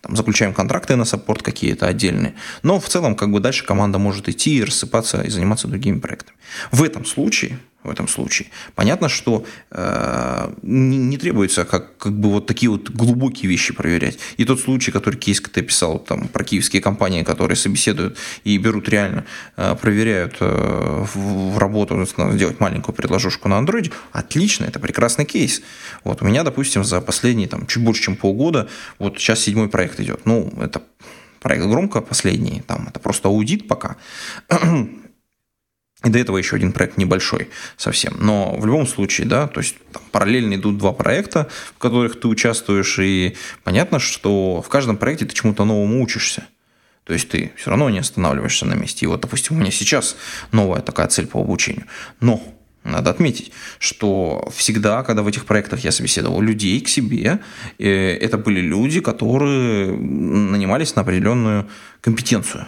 A: там заключаем контракты на саппорт какие-то отдельные. Но в целом, как бы дальше команда может идти и рассыпаться и заниматься другими проектами. В этом случае в этом случае. Понятно, что э, не, не требуется как, как бы вот такие вот глубокие вещи проверять. И тот случай, который кейс ты писал там, про киевские компании, которые собеседуют и берут реально, э, проверяют э, в, в работу, сделать маленькую предложушку на андроиде, отлично, это прекрасный кейс. Вот у меня, допустим, за последние там, чуть больше, чем полгода, вот сейчас седьмой проект идет. Ну, это проект громко последний, там это просто аудит пока. И до этого еще один проект небольшой совсем. Но в любом случае, да, то есть там, параллельно идут два проекта, в которых ты участвуешь, и понятно, что в каждом проекте ты чему-то новому учишься. То есть ты все равно не останавливаешься на месте. И вот, допустим, у меня сейчас новая такая цель по обучению. Но надо отметить, что всегда, когда в этих проектах я собеседовал людей к себе, э, это были люди, которые нанимались на определенную компетенцию.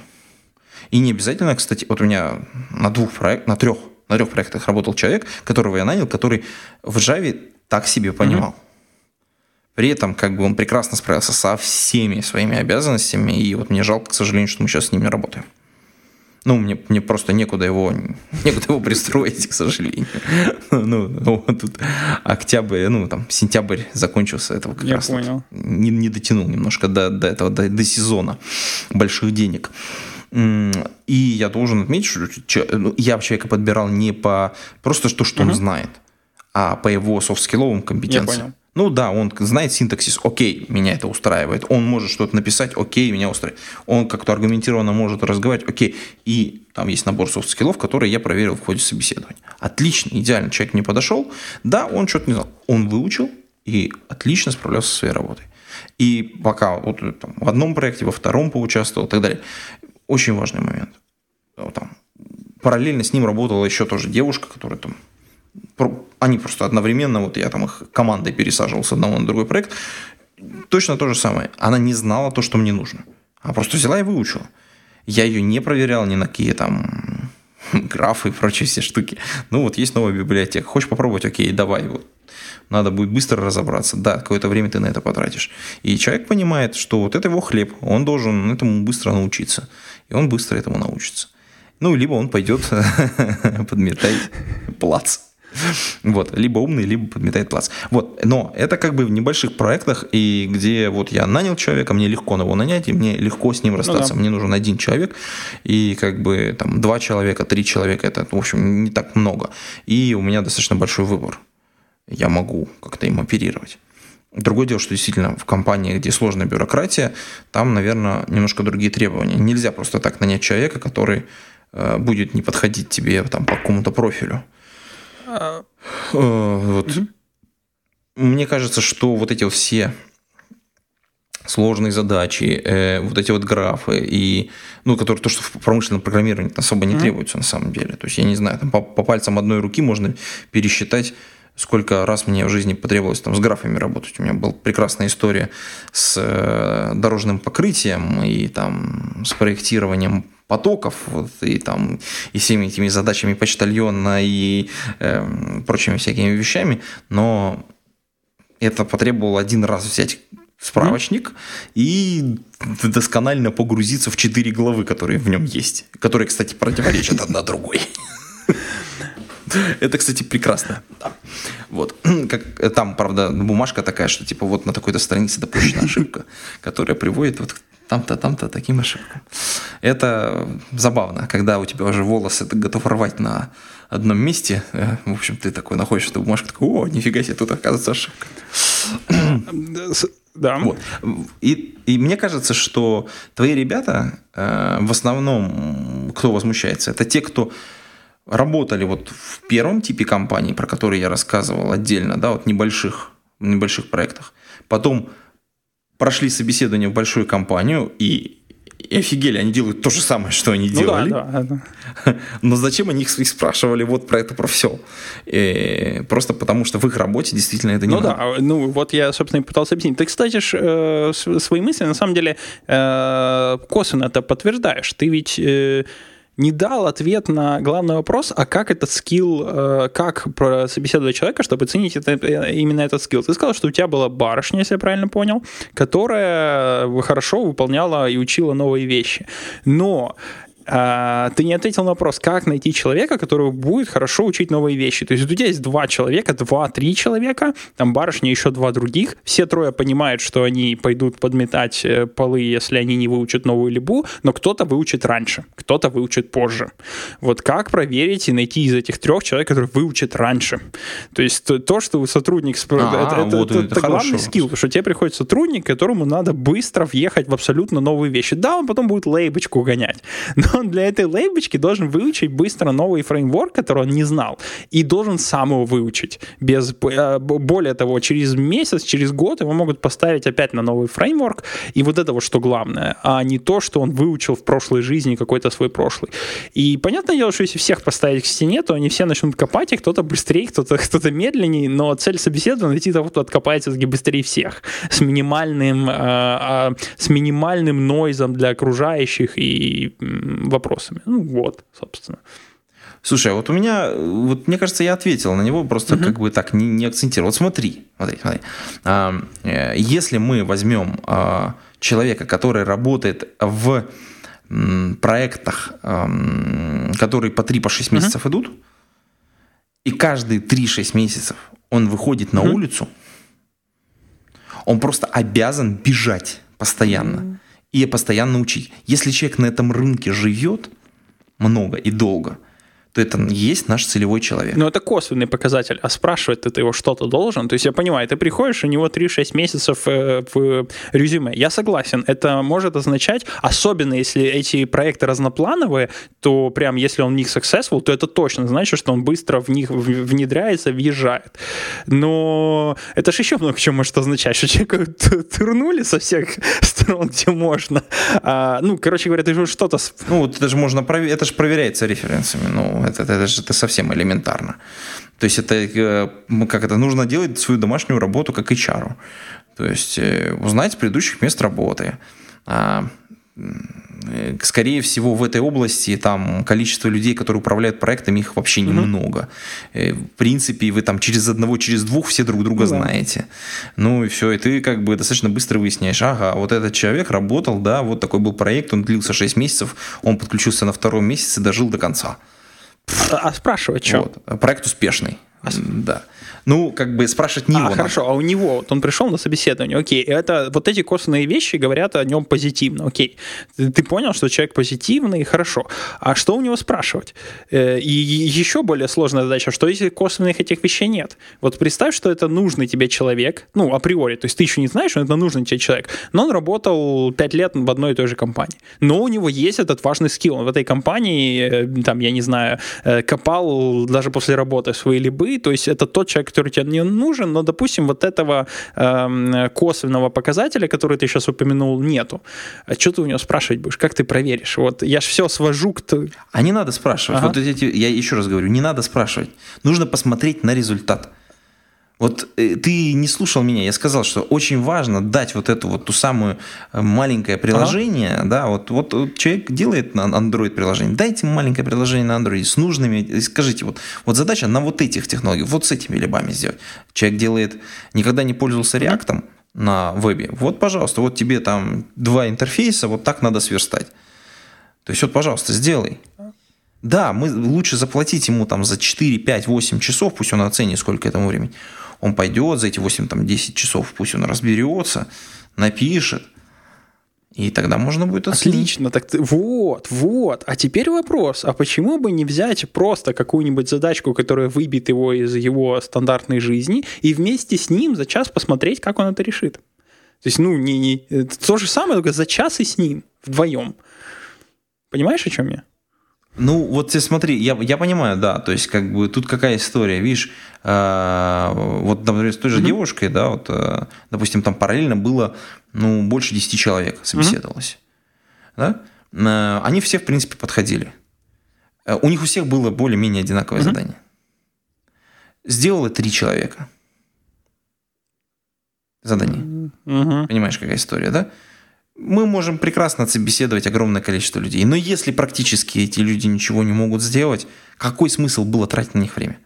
A: И не обязательно, кстати, вот у меня на двух проектах, на трех, на трех проектах работал человек, которого я нанял, который в Java так себе понимал. Mm-hmm. При этом, как бы он прекрасно справился со всеми своими обязанностями, и вот мне жалко, к сожалению, что мы сейчас с ним не работаем. Ну, мне, мне просто некуда его, некуда его пристроить, к сожалению. Ну, ну, тут октябрь, ну, там, сентябрь закончился, этого как
B: Я
A: раз
B: понял.
A: Вот не, не дотянул немножко до, до этого, до, до сезона больших денег. И я должен отметить, что ну, я человека подбирал не по просто то, что uh-huh. он знает, а по его софт-скилловым компетенциям. Я понял. Ну да, он знает синтаксис, окей, меня это устраивает. Он может что-то написать, окей, меня устраивает. Он как-то аргументированно может разговаривать, окей. И там есть набор soft skill ов, которые я проверил в ходе собеседования. Отлично, идеально, человек мне подошел. Да, он что-то не знал. Он выучил и отлично справлялся со своей работой. И пока вот там, в одном проекте, во втором поучаствовал и так далее. Очень важный момент. Там, параллельно с ним работала еще тоже девушка, которая там они просто одновременно, вот я там их командой пересаживал с одного на другой проект, точно то же самое. Она не знала то, что мне нужно. А просто взяла и выучила. Я ее не проверял ни на какие там графы и прочие все штуки. Ну вот есть новая библиотека. Хочешь попробовать? Окей, давай. Вот. Надо будет быстро разобраться. Да, какое-то время ты на это потратишь. И человек понимает, что вот это его хлеб. Он должен этому быстро научиться. И он быстро этому научится. Ну, либо он пойдет подметать плац. Вот, либо умный, либо подметает плац. Вот, но это как бы в небольших проектах, и где вот я нанял человека, мне легко его нанять, и мне легко с ним расстаться. Ну, да. Мне нужен один человек, и как бы там два человека, три человека, это, в общем, не так много. И у меня достаточно большой выбор. Я могу как-то им оперировать. Другое дело, что действительно в компании, где сложная бюрократия, там, наверное, немножко другие требования. Нельзя просто так нанять человека, который э, будет не подходить тебе там, по какому-то профилю. А, вот. Угу. Мне кажется, что вот эти вот все сложные задачи, э, вот эти вот графы, и, ну, которые то, что в промышленном программировании особо не mm требуется на самом деле. То есть, я не знаю, там по, по пальцам одной руки можно пересчитать, сколько раз мне в жизни потребовалось там с графами работать. У меня была прекрасная история с э, дорожным покрытием и там с проектированием потоков вот, и там и всеми этими задачами почтальона и э, прочими всякими вещами, но это потребовало один раз взять справочник mm и досконально погрузиться в четыре главы, которые в нем есть, которые, кстати, противоречат одна другой. Это, кстати, прекрасно. Да. Вот. Как, там, правда, бумажка такая, что типа вот на такой-то странице допущена ошибка, которая приводит вот там-то, там-то таким ошибкам. Это забавно, когда у тебя уже волосы ты готов рвать на одном месте. Э, в общем, ты такой находишь эту бумажку, такой, о, нифига себе, тут оказывается ошибка.
B: Да.
A: Вот. И, и мне кажется, что твои ребята, э, в основном, кто возмущается, это те, кто работали вот в первом типе компаний, про которые я рассказывал отдельно, да, вот небольших, небольших проектах. Потом прошли собеседование в большую компанию и и офигели, они делают то же самое, что они ну делали. Да, да, да. Но зачем они их, спрашивали вот про это, про все? И просто потому, что в их работе действительно это не
B: Ну надо. да, ну вот я, собственно, и пытался объяснить. Ты, кстати, ж, э, свои мысли, на самом деле, э, косвенно это подтверждаешь. Ты ведь... Э, не дал ответ на главный вопрос, а как этот скилл, э, как собеседовать человека, чтобы оценить это, э, именно этот скилл. Ты сказал, что у тебя была барышня, если я правильно понял, которая хорошо выполняла и учила новые вещи. Но а, ты не ответил на вопрос, как найти человека, который будет хорошо учить новые вещи. То есть у тебя есть два человека, два-три человека, там барышня еще два других, все трое понимают, что они пойдут подметать э, полы, если они не выучат новую либу, но кто-то выучит раньше, кто-то выучит позже. Вот как проверить и найти из этих трех человек, который выучит раньше? То есть то, что сотрудник... А, это, это, вот это, это, это главный скилл, что тебе приходит сотрудник, которому надо быстро въехать в абсолютно новые вещи. Да, он потом будет лейбочку гонять, Но он для этой лейбочки должен выучить быстро новый фреймворк, который он не знал, и должен сам его выучить. Без, э, более того, через месяц, через год его могут поставить опять на новый фреймворк, и вот это вот что главное, а не то, что он выучил в прошлой жизни какой-то свой прошлый. И понятное дело, что если всех поставить к стене, то они все начнут копать, и кто-то быстрее, кто-то кто медленнее, но цель собеседования найти того, кто откопается быстрее всех, с минимальным, э, э, с минимальным нойзом для окружающих и вопросами. Ну вот, собственно.
A: Слушай, а вот у меня, вот мне кажется, я ответил на него, просто угу. как бы так не, не акцентировал. Вот смотри, смотри, смотри. А, э, если мы возьмем а, человека, который работает в проектах, а, которые по 3-6 по месяцев угу. идут, и каждые 3-6 месяцев он выходит на угу. улицу, он просто обязан бежать постоянно. И постоянно учить. Если человек на этом рынке живет много и долго – то это есть наш целевой человек.
B: Но это косвенный показатель. А спрашивать ты его что-то должен? То есть я понимаю, ты приходишь, у него 3-6 месяцев э, в резюме. Я согласен. Это может означать, особенно если эти проекты разноплановые, то прям если он в них successful, то это точно значит, что он быстро в них внедряется, въезжает. Но это же еще много чего может означать, что человека турнули со всех сторон, где можно. А, ну, короче говоря, ты же что-то...
A: Ну, вот это же можно проверить, это же проверяется референсами. Ну, это, это, это, это совсем элементарно. То есть это э, как это нужно делать свою домашнюю работу как HR. То есть э, узнать предыдущих мест работы. А, э, скорее всего, в этой области там количество людей, которые управляют проектами, их вообще немного. Mm-hmm. В принципе, вы там через одного, через двух все друг друга mm-hmm. знаете. Ну и все, и ты как бы достаточно быстро выясняешь, ага, вот этот человек работал, да, вот такой был проект, он длился 6 месяцев, он подключился на втором месяце, дожил до конца.
B: А спрашивать что?
A: Вот. Проект успешный. А... Да. Ну, как бы спрашивать не
B: а,
A: его.
B: Хорошо, а у него, вот он пришел на собеседование, окей, это вот эти косвенные вещи говорят о нем позитивно, окей. Ты, ты понял, что человек позитивный, хорошо. А что у него спрашивать? Э, и еще более сложная задача, что если косвенных этих вещей нет? Вот представь, что это нужный тебе человек, ну, априори, то есть ты еще не знаешь, что это нужный тебе человек, но он работал 5 лет в одной и той же компании. Но у него есть этот важный скилл. Он в этой компании, э, там, я не знаю, э, копал даже после работы свои либы, то есть это тот человек, который тебе не нужен, но, допустим, вот этого э, косвенного показателя, который ты сейчас упомянул, нету. А что ты у него спрашивать будешь? Как ты проверишь? Вот я же все свожу к...
A: А не надо спрашивать. Ага. Вот эти, я еще раз говорю, не надо спрашивать. Нужно посмотреть на результат. Вот э, ты не слушал меня, я сказал, что очень важно дать вот эту вот ту самую э, маленькое приложение, ага. да, вот, вот, вот человек делает на Android приложение, дайте ему маленькое приложение на Android с нужными, скажите, вот, вот задача на вот этих технологиях, вот с этими либами сделать. Человек делает, никогда не пользовался React на вебе, вот, пожалуйста, вот тебе там два интерфейса, вот так надо сверстать. То есть вот, пожалуйста, сделай. Да, мы лучше заплатить ему там за 4, 5, 8 часов, пусть он оценит, сколько этому времени он пойдет за эти 8-10 часов, пусть он разберется, напишет, и тогда можно будет
B: оценить. Отлично, так ты, вот, вот. А теперь вопрос, а почему бы не взять просто какую-нибудь задачку, которая выбит его из его стандартной жизни, и вместе с ним за час посмотреть, как он это решит? То есть, ну, не, не, то же самое, только за час и с ним, вдвоем. Понимаешь, о чем я?
A: Ну, вот ты смотри, я, я понимаю, да, то есть, как бы, тут какая история, видишь, э, вот, например, с той же mm-hmm. девушкой, да, вот, э, допустим, там параллельно было, ну, больше 10 человек собеседовалось, mm-hmm. да, э, они все, в принципе, подходили. Э, у них у всех было более-менее одинаковое mm-hmm. задание. Сделало три человека задание. Mm-hmm. Понимаешь, какая история, да? Мы можем прекрасно собеседовать огромное количество людей. Но если практически эти люди ничего не могут сделать, какой смысл было тратить на них время?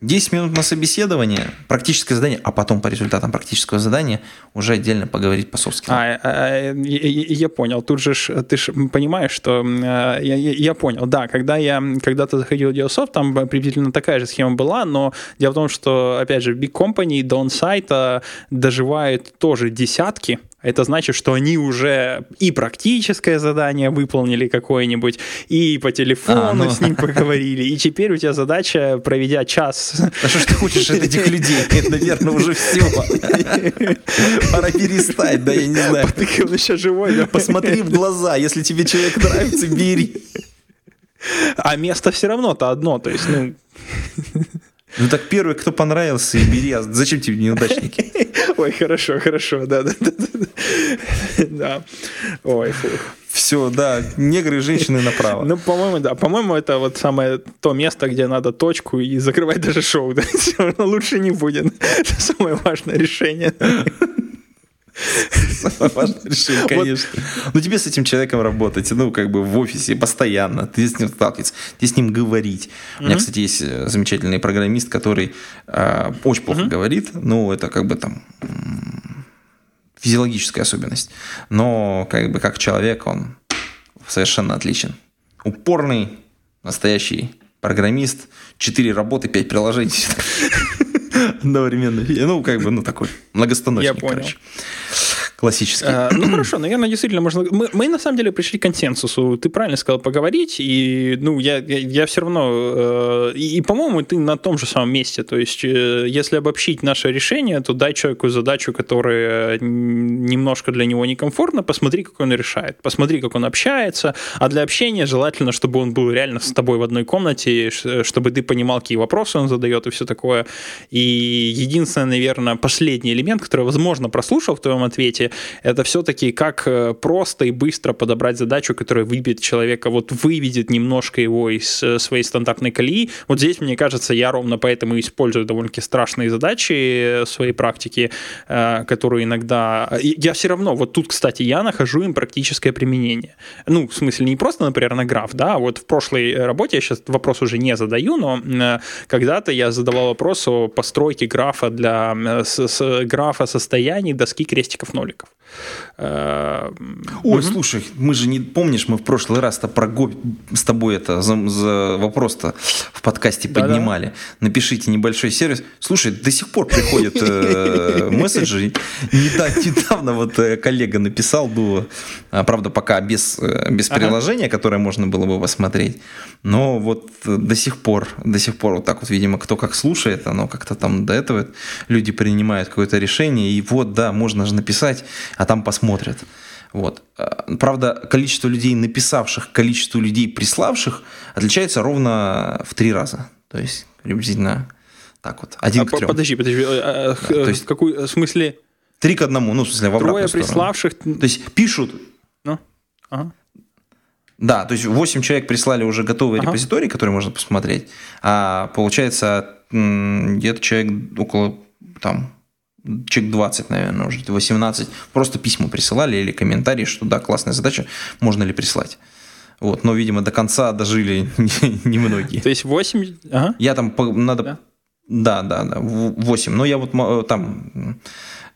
A: 10 минут на собеседование, практическое задание, а потом по результатам практического задания уже отдельно поговорить по собственному.
B: А, а, я, я понял. Тут же ты же понимаешь, что я, я понял. Да, когда я когда-то заходил в Geosoft, там приблизительно такая же схема была, но дело в том, что, опять же, Big Company до сайта доживает тоже десятки, Это значит, что они уже и практическое задание выполнили какое-нибудь, и по телефону
A: А, ну.
B: с ним поговорили, и теперь у тебя задача, проведя час
A: А что ж ты хочешь от этих людей? Это, наверное, уже все. Пора перестать, да, я не знаю.
B: Ты еще живой?
A: Посмотри в глаза, если тебе человек нравится, бери.
B: А место все равно-то одно, то есть, ну,
A: Ну так первый, кто понравился, и бери. А зачем тебе неудачники?
B: ой, хорошо, хорошо, да, да, да, да. да. Ой, фух.
A: Все, да, негры и женщины направо.
B: Ну, по-моему, да. По-моему, это вот самое то место, где надо точку и закрывать даже шоу. Да? Всё равно лучше не будет. Это самое важное решение.
A: Самое важное решение, конечно. Ну, тебе с этим человеком работать, ну, как бы в офисе постоянно, ты с ним сталкиваться, ты с ним говорить. У меня, кстати, есть э, замечательный программист, который э, очень плохо говорит, ну, это как бы там физиологическая особенность. Но, как бы, как человек, он совершенно отличен. Упорный, настоящий программист, четыре работы, пять приложений. Одновременно. Ну, как бы, ну, такой многостаночник,
B: Я понял.
A: короче. Классический.
B: Э, Ну хорошо, наверное, действительно можно. Мы, мы на самом деле пришли к консенсусу. Ты правильно сказал поговорить, и ну я, я, я все равно э, и, и, по-моему ты на том же самом месте. То есть э, если обобщить наше решение, то дай человеку задачу, которая немножко для него некомфортна, посмотри, как он решает, посмотри, как он общается. А для общения желательно, чтобы он был реально с тобой в одной комнате, чтобы ты понимал, какие вопросы он задает и все такое. И единственное, наверное, последний элемент, который, возможно, прослушал в твоем ответе, это все-таки как э, просто и быстро подобрать задачу, которая выбьет человека, вот выведет немножко его из э, своей стандартной колеи. Вот здесь, мне кажется, я ровно поэтому использую довольно-таки страшные задачи э, в своей практике, э, которые иногда... Я все равно, вот тут, кстати, я нахожу им практическое применение. Ну, в смысле, не просто, например, на граф, да, вот в прошлой работе, я сейчас вопрос уже не задаю, но э, когда-то я задавал вопрос о постройке графа для э, с- с- графа состояний доски крестиков-ноликов. Э,
A: Ой, слушай, мы же не помнишь, мы в прошлый раз-то про Го с тобой это за, за вопрос-то в подкасте поднимали. Напишите небольшой сервис. Слушай, до сих пор приходят э, месседжи. Неда- Недавно вот э, коллега написал, было, а, правда, пока без, э, без приложения, которое можно было бы посмотреть. Но вот э, до сих пор, до сих пор вот так вот, видимо, кто как слушает, оно как-то там до этого люди принимают какое-то решение, и вот, да, можно же написать, а там посмотрят. Вот. А, Правда, количество людей, написавших, количество людей, приславших, отличается ровно в три раза. То есть, приблизительно так вот. Один
B: а
A: к трем.
B: подожди, подожди. э, э,
A: Да, то
B: э,
A: есть-
B: в какой в смысле
A: Три к одному, ну, в смысле, в обратную
B: трое
A: сторону.
B: приславших?
A: То есть, пишут,
B: Ну, ага.
A: Да, то есть 8 человек прислали уже готовый
B: Ага.
A: репозиторий, который можно посмотреть, а получается где-то человек около там человек 20, наверное, уже 18, просто письма присылали или комментарии, что да, классная задача, можно ли прислать. Вот, но, видимо, до конца дожили немногие.
B: То есть 8... Ага.
A: Я там, надо...
B: Да?
A: Да, да, да, 8. Но я вот э, там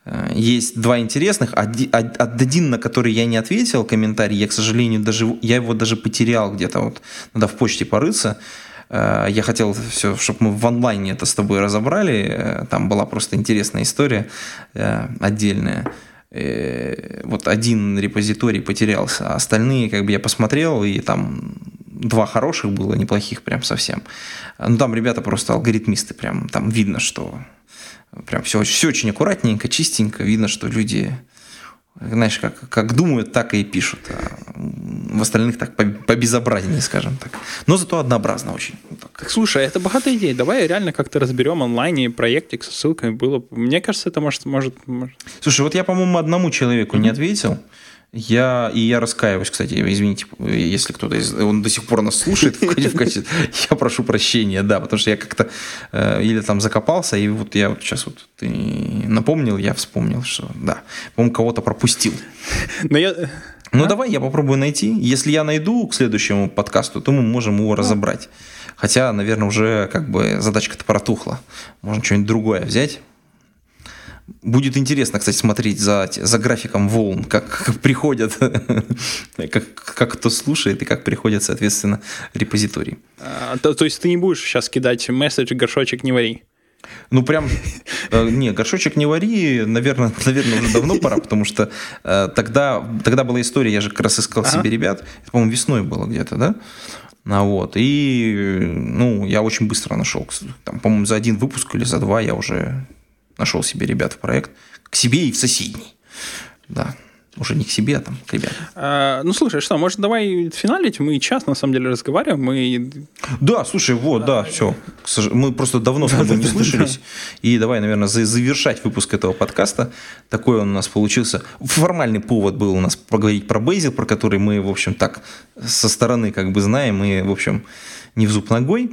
A: э, есть два интересных. Оди- од- Один, на который я не ответил, комментарий, я, к сожалению, даже я его даже потерял где-то. Вот надо в почте порыться. Э, Я хотел все, чтобы мы в онлайне это с тобой разобрали. Э, Там была просто интересная история э, отдельная. Вот один репозиторий потерялся, а остальные, как бы я посмотрел, и там два хороших было, неплохих прям совсем. Ну, там ребята просто алгоритмисты, прям там видно, что прям все, все очень аккуратненько, чистенько, видно, что люди, знаешь, как, как думают, так и пишут. А в остальных так по- побезобразнее, скажем так. Но зато однообразно очень. Так.
B: Слушай, это богатая идея. Давай реально как-то разберем онлайне проектик со ссылками. Было... бы- Мне кажется, это может... может, может...
A: Слушай, вот я, по-моему, одному человеку не ответил. Я, и я раскаиваюсь, кстати, извините, если кто-то из, он до сих пор нас слушает в качестве- я прошу прощения, да, потому что я как-то э, или там закопался, и вот я вот сейчас вот ты напомнил, я вспомнил, что да, по-моему, кого-то пропустил.
B: Но я...
A: Ну давай я попробую найти. Если я найду к следующему подкасту, то мы можем его разобрать. Хотя, наверное, уже как бы задачка-то протухла. Можно что-нибудь другое взять. Будет интересно, кстати, смотреть за, за графиком волн, как, как приходят, как, как кто слушает и как приходят, соответственно, репозитории.
B: а, то, то есть ты не будешь сейчас кидать месседж «горшочек не вари».
A: Ну, прям, э, не, горшочек не вари, наверное, наверное, уже давно пора, потому что э, тогда, тогда была история, я же как раз искал ага. себе ребят, это, по-моему, весной было где-то, да? А вот, и, ну, я очень быстро нашел, там, по-моему, за один выпуск или за два я уже нашел себе ребят в проект, к себе и в соседний, да. Уже не к себе, а там к ребятам.
B: А, ну, слушай, что, может, давай финалить? Мы час, на самом деле, разговариваем. Мы...
A: Да, слушай, вот, да, да все. Мы просто давно с тобой не слышались. И давай, наверное, завершать выпуск этого подкаста. Такой он у нас получился. Формальный повод был у нас поговорить про Basic, про который мы, в общем, так со стороны как бы знаем. И, в общем, не в зуб ногой.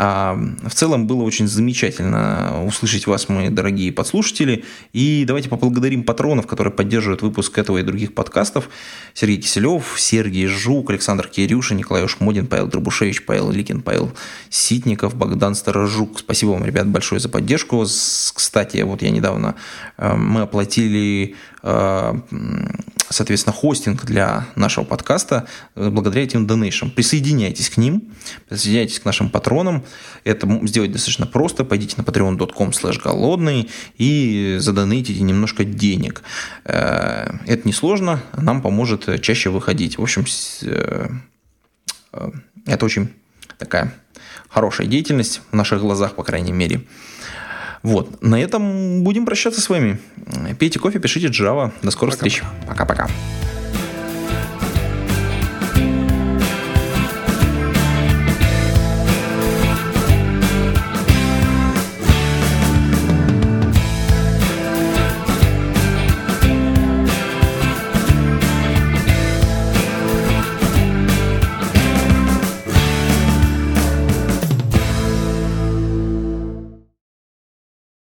A: А в целом было очень замечательно услышать вас, мои дорогие подслушатели. И давайте поблагодарим патронов, которые поддерживают выпуск этого и других подкастов. Сергей Киселев, Сергей Жук, Александр Кирюша, Николай Ушмодин, Павел Дробушевич, Павел Ликин, Павел Ситников, Богдан Сторожук. Спасибо вам, ребят, большое за поддержку. Кстати, вот я недавно э, мы оплатили э, соответственно, хостинг для нашего подкаста э, благодаря этим донейшам. Присоединяйтесь к ним, присоединяйтесь к нашим патронам. Это сделать достаточно просто. Пойдите на patreon.com slash голодный и задонейтите немножко денег. Э, это несложно, нам поможет чаще выходить. В общем, э, это очень такая хорошая деятельность в наших глазах, по крайней мере. Вот. На этом будем прощаться с вами. Пейте кофе, пишите Java. До скорых встреч. Пока-пока.